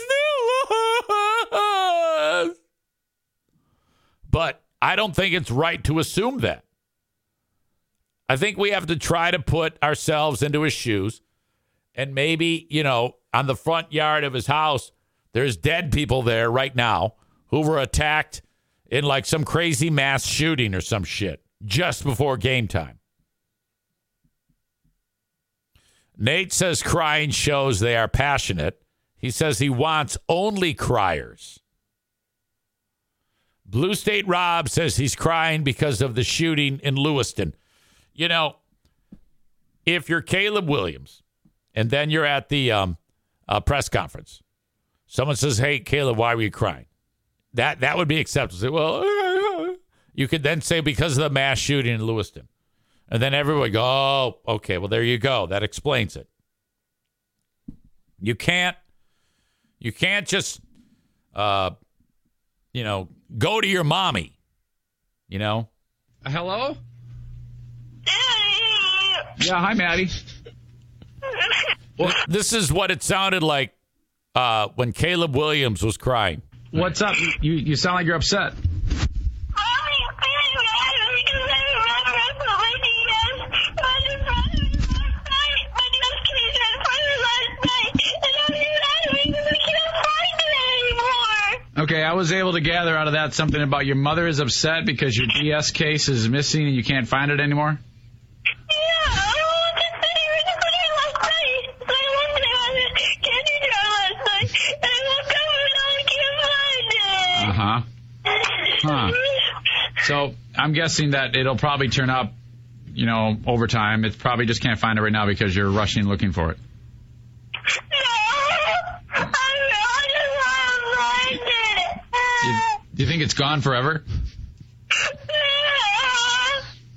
new." but I don't think it's right to assume that. I think we have to try to put ourselves into his shoes. And maybe, you know, on the front yard of his house, there's dead people there right now who were attacked in like some crazy mass shooting or some shit just before game time. Nate says crying shows they are passionate. He says he wants only criers. Blue State Rob says he's crying because of the shooting in Lewiston. You know, if you're Caleb Williams and then you're at the um, uh, press conference, someone says, "Hey, Caleb, why were you crying?" That that would be acceptable. Say, well, you could then say because of the mass shooting in Lewiston, and then everyone go, "Oh, okay, well there you go. That explains it." You can't, you can't just, uh, you know, go to your mommy. You know. Hello. Yeah, hi, Maddie. Well, this is what it sounded like uh, when Caleb Williams was crying. What's up? You you sound like you're upset. Okay, I was able to gather out of that something about your mother is upset because your DS case is missing and you can't find it anymore. Huh. So I'm guessing that it'll probably turn up, you know, over time. It probably just can't find it right now because you're rushing looking for it. No, I'm not it. Do you think it's gone forever?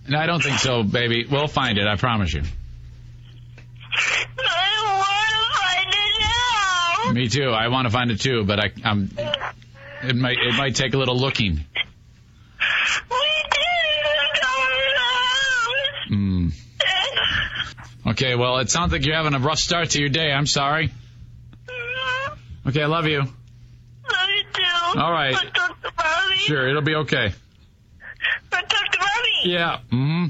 No, I don't think so, baby. We'll find it. I promise you. I want to find it now. Me too. I want to find it too, but I, I'm. It might. It might take a little looking. Hmm. Okay. Well, it sounds like you're having a rough start to your day. I'm sorry. Okay. I love you. Love you too. All right. Wanna talk to mommy? Sure. It'll be okay. Wanna talk to mommy? Yeah. Hmm.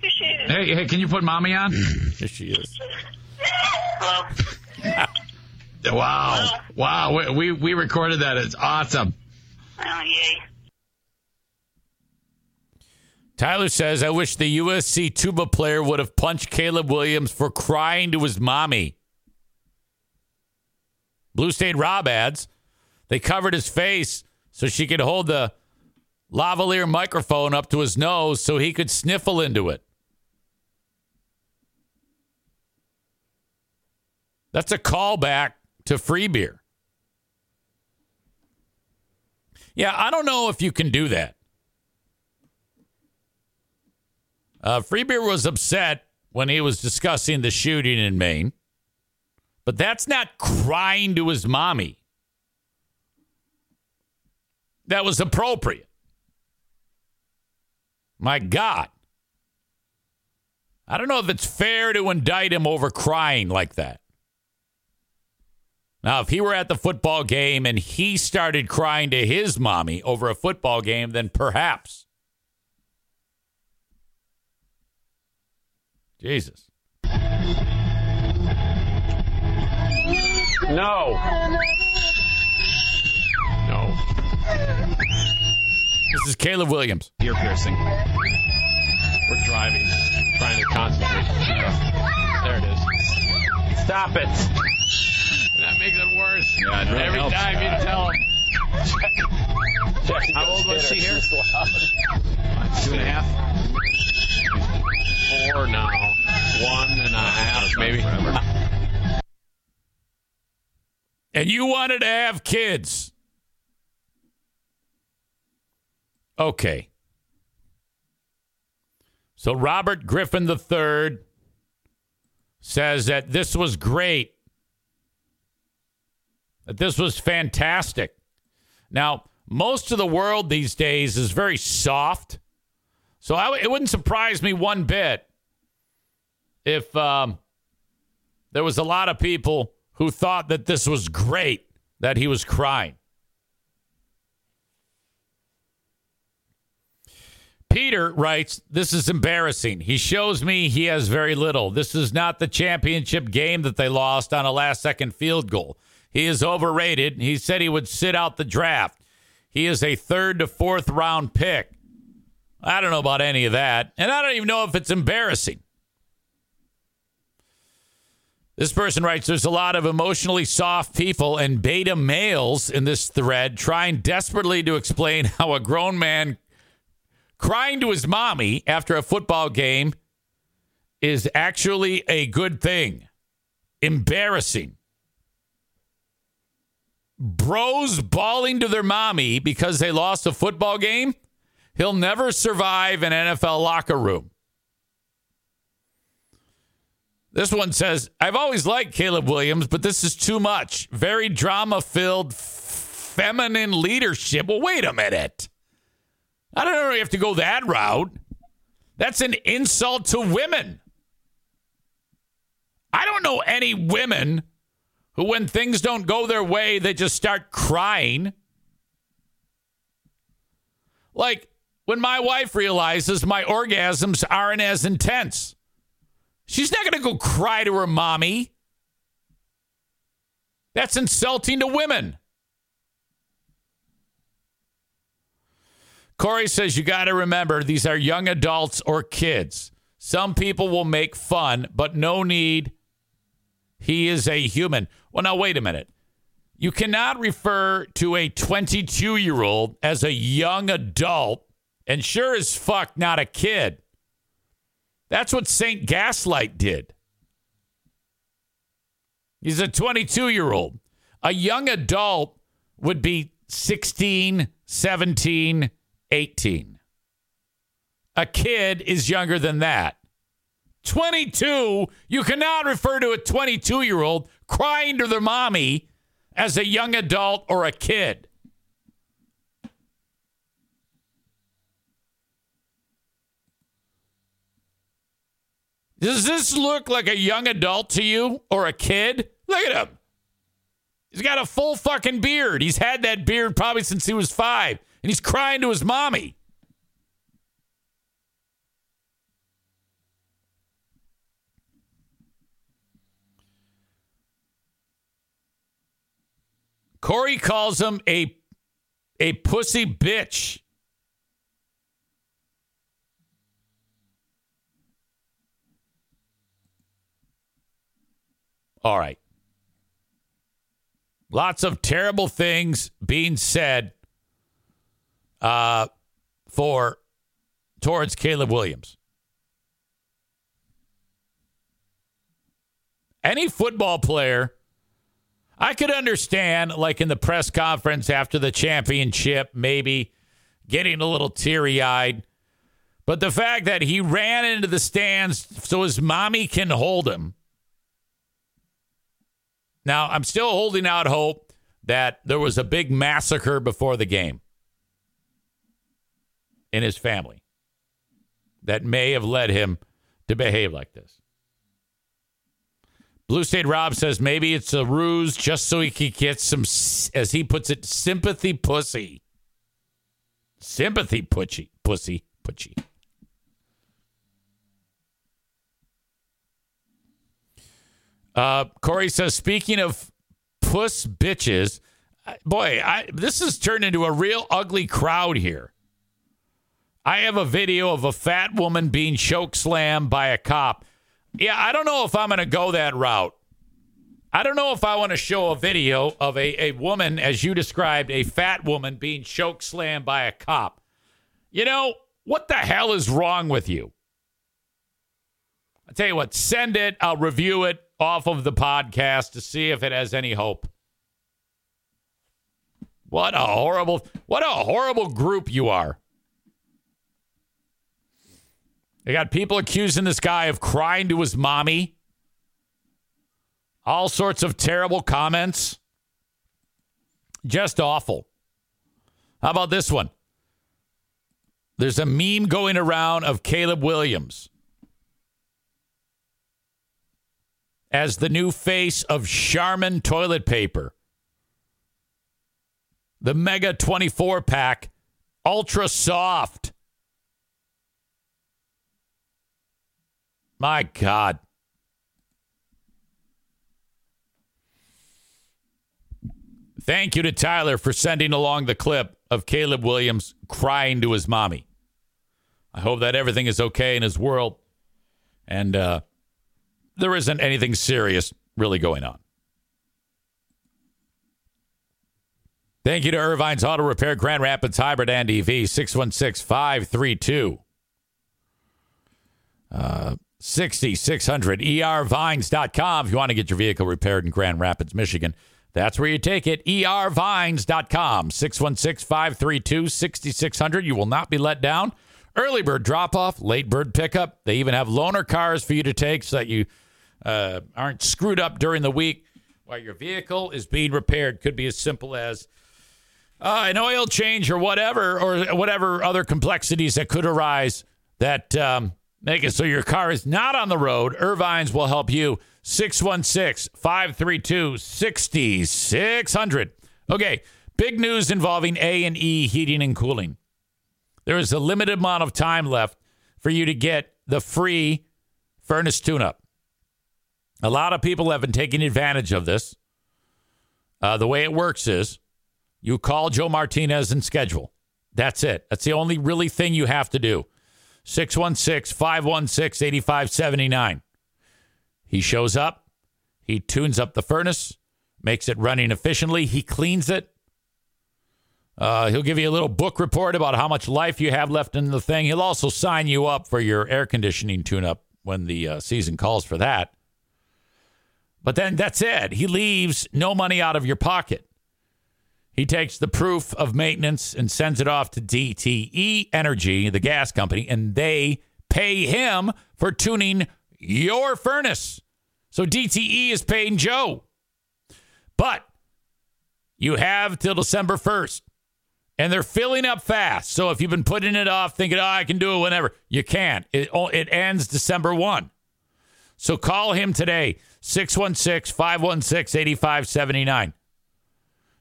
Hey, hey. Can you put mommy on? Here she is. Wow. Wow. We we, we recorded that. It's awesome. Oh, yay. Tyler says, I wish the USC tuba player would have punched Caleb Williams for crying to his mommy. Blue State Rob adds, they covered his face so she could hold the lavalier microphone up to his nose so he could sniffle into it. That's a callback to free beer. Yeah, I don't know if you can do that. Uh, Free Beer was upset when he was discussing the shooting in Maine, but that's not crying to his mommy. That was appropriate. My God. I don't know if it's fair to indict him over crying like that. Now, if he were at the football game and he started crying to his mommy over a football game, then perhaps. Jesus. No. No. This is Caleb Williams. Ear piercing. We're driving, trying to concentrate. There it is. Stop it. That makes it worse. Yeah, it really Every helps. time you tell him. How old was she here? Two and a half. Four now. One and a half, maybe. And you wanted to have kids. Okay. So Robert Griffin III says that this was great, that this was fantastic. Now, most of the world these days is very soft. So I, it wouldn't surprise me one bit if um, there was a lot of people who thought that this was great that he was crying. Peter writes, This is embarrassing. He shows me he has very little. This is not the championship game that they lost on a last second field goal. He is overrated. He said he would sit out the draft. He is a third to fourth round pick. I don't know about any of that. And I don't even know if it's embarrassing. This person writes There's a lot of emotionally soft people and beta males in this thread trying desperately to explain how a grown man crying to his mommy after a football game is actually a good thing. Embarrassing. Bros bawling to their mommy because they lost a football game? He'll never survive an NFL locker room. This one says, I've always liked Caleb Williams, but this is too much. Very drama filled, feminine leadership. Well, wait a minute. I don't know if you have to go that route. That's an insult to women. I don't know any women who, when things don't go their way, they just start crying. Like when my wife realizes my orgasms aren't as intense. She's not going to go cry to her mommy. That's insulting to women. Corey says you got to remember these are young adults or kids. Some people will make fun, but no need. He is a human. Well, now, wait a minute. You cannot refer to a 22 year old as a young adult and sure as fuck not a kid. That's what St. Gaslight did. He's a 22 year old. A young adult would be 16, 17, 18. A kid is younger than that. 22, you cannot refer to a 22 year old crying to their mommy as a young adult or a kid. Does this look like a young adult to you or a kid? Look at him. He's got a full fucking beard. He's had that beard probably since he was five and he's crying to his mommy. Corey calls him a a pussy bitch. All right. Lots of terrible things being said uh, for towards Caleb Williams. Any football player, I could understand, like in the press conference after the championship, maybe getting a little teary eyed. But the fact that he ran into the stands so his mommy can hold him. Now, I'm still holding out hope that there was a big massacre before the game in his family that may have led him to behave like this. Blue State Rob says maybe it's a ruse just so he can get some, as he puts it, sympathy pussy. Sympathy pussy, pussy, pussy. Uh, Corey says, speaking of puss bitches, boy, I, this has turned into a real ugly crowd here. I have a video of a fat woman being choke slammed by a cop. Yeah, I don't know if I'm going to go that route. I don't know if I want to show a video of a, a woman, as you described, a fat woman being choke slammed by a cop. You know, what the hell is wrong with you? I tell you what, send it. I'll review it off of the podcast to see if it has any hope. What a horrible, what a horrible group you are. They got people accusing this guy of crying to his mommy. All sorts of terrible comments. Just awful. How about this one? There's a meme going around of Caleb Williams as the new face of Charmin toilet paper. The Mega 24 pack, ultra soft. My God. Thank you to Tyler for sending along the clip of Caleb Williams crying to his mommy. I hope that everything is okay in his world and uh, there isn't anything serious really going on. Thank you to Ervine's Auto Repair Grand Rapids Hybrid and EV 616 532 uh, 6600 ervines.com if you want to get your vehicle repaired in Grand Rapids, Michigan. That's where you take it. ervines.com 616 532 6600. You will not be let down. Early bird drop off, late bird pickup. They even have loaner cars for you to take so that you uh, aren't screwed up during the week while your vehicle is being repaired. Could be as simple as uh, an oil change or whatever, or whatever other complexities that could arise that um, make it so your car is not on the road. Ervine's will help you. 616 532 6600. Okay, big news involving A&E heating and cooling. There is a limited amount of time left for you to get the free furnace tune up. A lot of people have been taking advantage of this. Uh, the way it works is you call Joe Martinez and schedule. That's it. That's the only really thing you have to do. 616 516 8579. He shows up, he tunes up the furnace, makes it running efficiently, he cleans it. Uh, he'll give you a little book report about how much life you have left in the thing. He'll also sign you up for your air conditioning tune up when the uh, season calls for that. But then that's it. He leaves no money out of your pocket. He takes the proof of maintenance and sends it off to DTE Energy, the gas company, and they pay him for tuning your furnace. So DTE is paying Joe. But you have till December 1st. And they're filling up fast. So if you've been putting it off thinking, oh, I can do it whenever, you can't. It, it ends December 1. So call him today, 616 516 8579.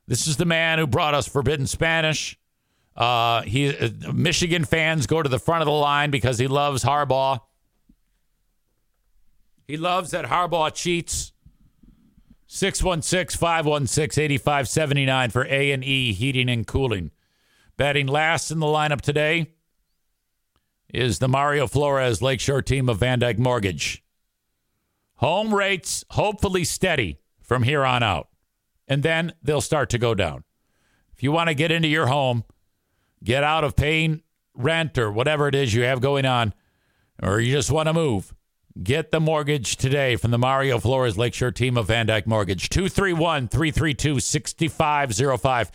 This is the man who brought us Forbidden Spanish. Uh, he uh, Michigan fans go to the front of the line because he loves Harbaugh. He loves that Harbaugh cheats. 616-516-8579 for A&E Heating and Cooling. Batting last in the lineup today is the Mario Flores Lakeshore team of VanDyk Mortgage. Home rates hopefully steady from here on out and then they'll start to go down. If you want to get into your home, get out of paying rent or whatever it is you have going on, or you just want to move, get the mortgage today from the Mario Flores Lakeshore team of VanDyk Mortgage. 231 332 6505.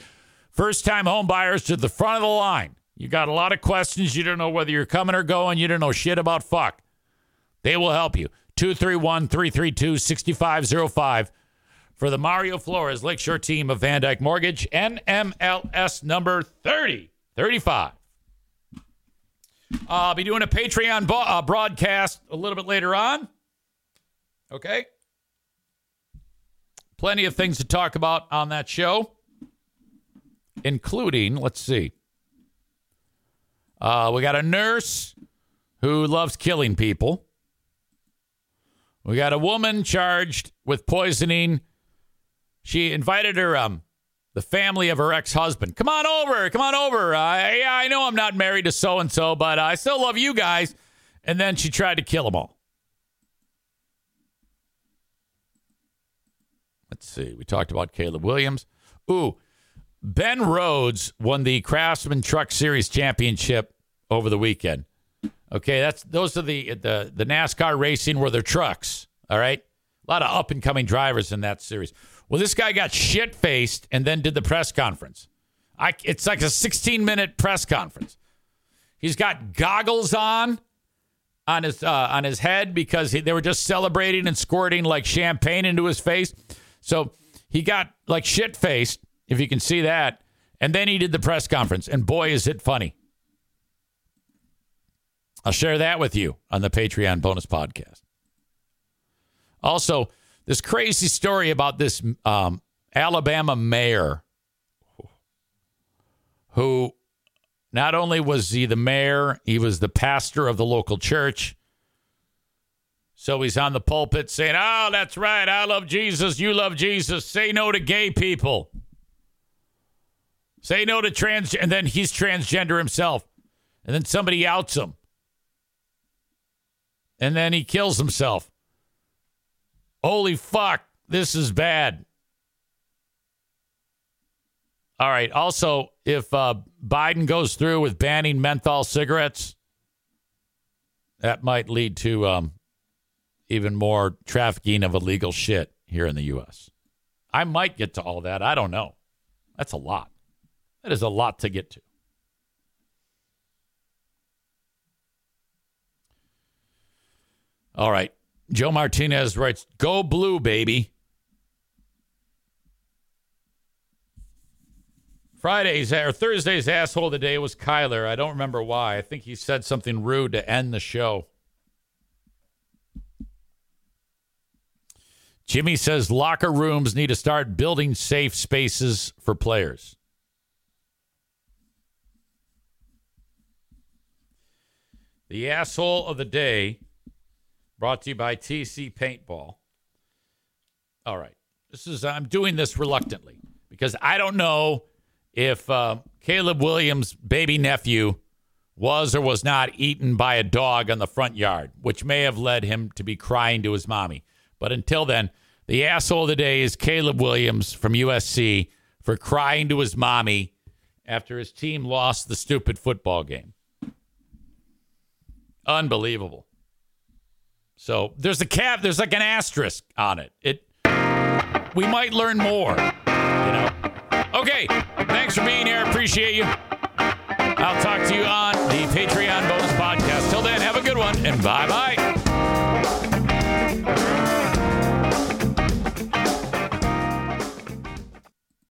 First time home buyers to the front of the line. You got a lot of questions. You don't know whether you're coming or going. You don't know shit about fuck. They will help you. 231 332 6505 for the Mario Flores Lakeshore team of VanDyk Mortgage, NMLS number 30, 35. I'll be doing a Patreon bo- uh, broadcast a little bit later on. Okay. Plenty of things to talk about on that show, including, let's see, uh, we got a nurse who loves killing people. We got a woman charged with poisoning she invited her um the family of her ex-husband. Come on over. Come on over. Yeah, I know I'm not married to so and so, but I still love you guys. And then she tried to kill them all. Let's see. We talked about Caleb Williams. Ooh, Ben Rhodes won the Craftsman Truck Series championship over the weekend. Okay, that's those are the the the NASCAR racing where they're trucks. All right, a lot of up and coming drivers in that series. Well, this guy got shit faced and then did the press conference. I, it's like a 16 minute press conference. He's got goggles on. on his uh, on his head because he, they were just celebrating and squirting like champagne into his face. So he got like shit faced, if you can see that. And then he did the press conference, and boy, is it funny. I'll share that with you on the Patreon bonus podcast. Also, this crazy story about this um, Alabama mayor who not only was he the mayor, he was the pastor of the local church. So he's on the pulpit saying, Oh, that's right. I love Jesus. You love Jesus. Say no to gay people. Say no to trans. And then he's transgender himself. And then somebody outs him. And then he kills himself. Holy fuck. This is bad. All right. Also, if uh, Biden goes through with banning menthol cigarettes, that might lead to um, even more trafficking of illegal shit here in the U.S. I might get to all that. I don't know. That's a lot. That is a lot to get to. All right. Joe Martinez writes, Go blue, baby. Friday's or Thursday's asshole of the day was Kyler. I don't remember why. I think he said something rude to end the show. Jimmy says locker rooms need to start building safe spaces for players. The asshole of the day brought to you by TC Paintball. All right. This is I'm doing this reluctantly because I don't know if uh, Caleb Williams' baby nephew was or was not eaten by a dog on the front yard, which may have led him to be crying to his mommy. But until then, the asshole of the day is Caleb Williams from USC for crying to his mommy after his team lost the stupid football game. Unbelievable. So there's a cap, there's like an asterisk on it. It we might learn more, you know. Okay, thanks for being here. Appreciate you. I'll talk to you on the Patreon bonus podcast. Till then, have a good one and bye bye.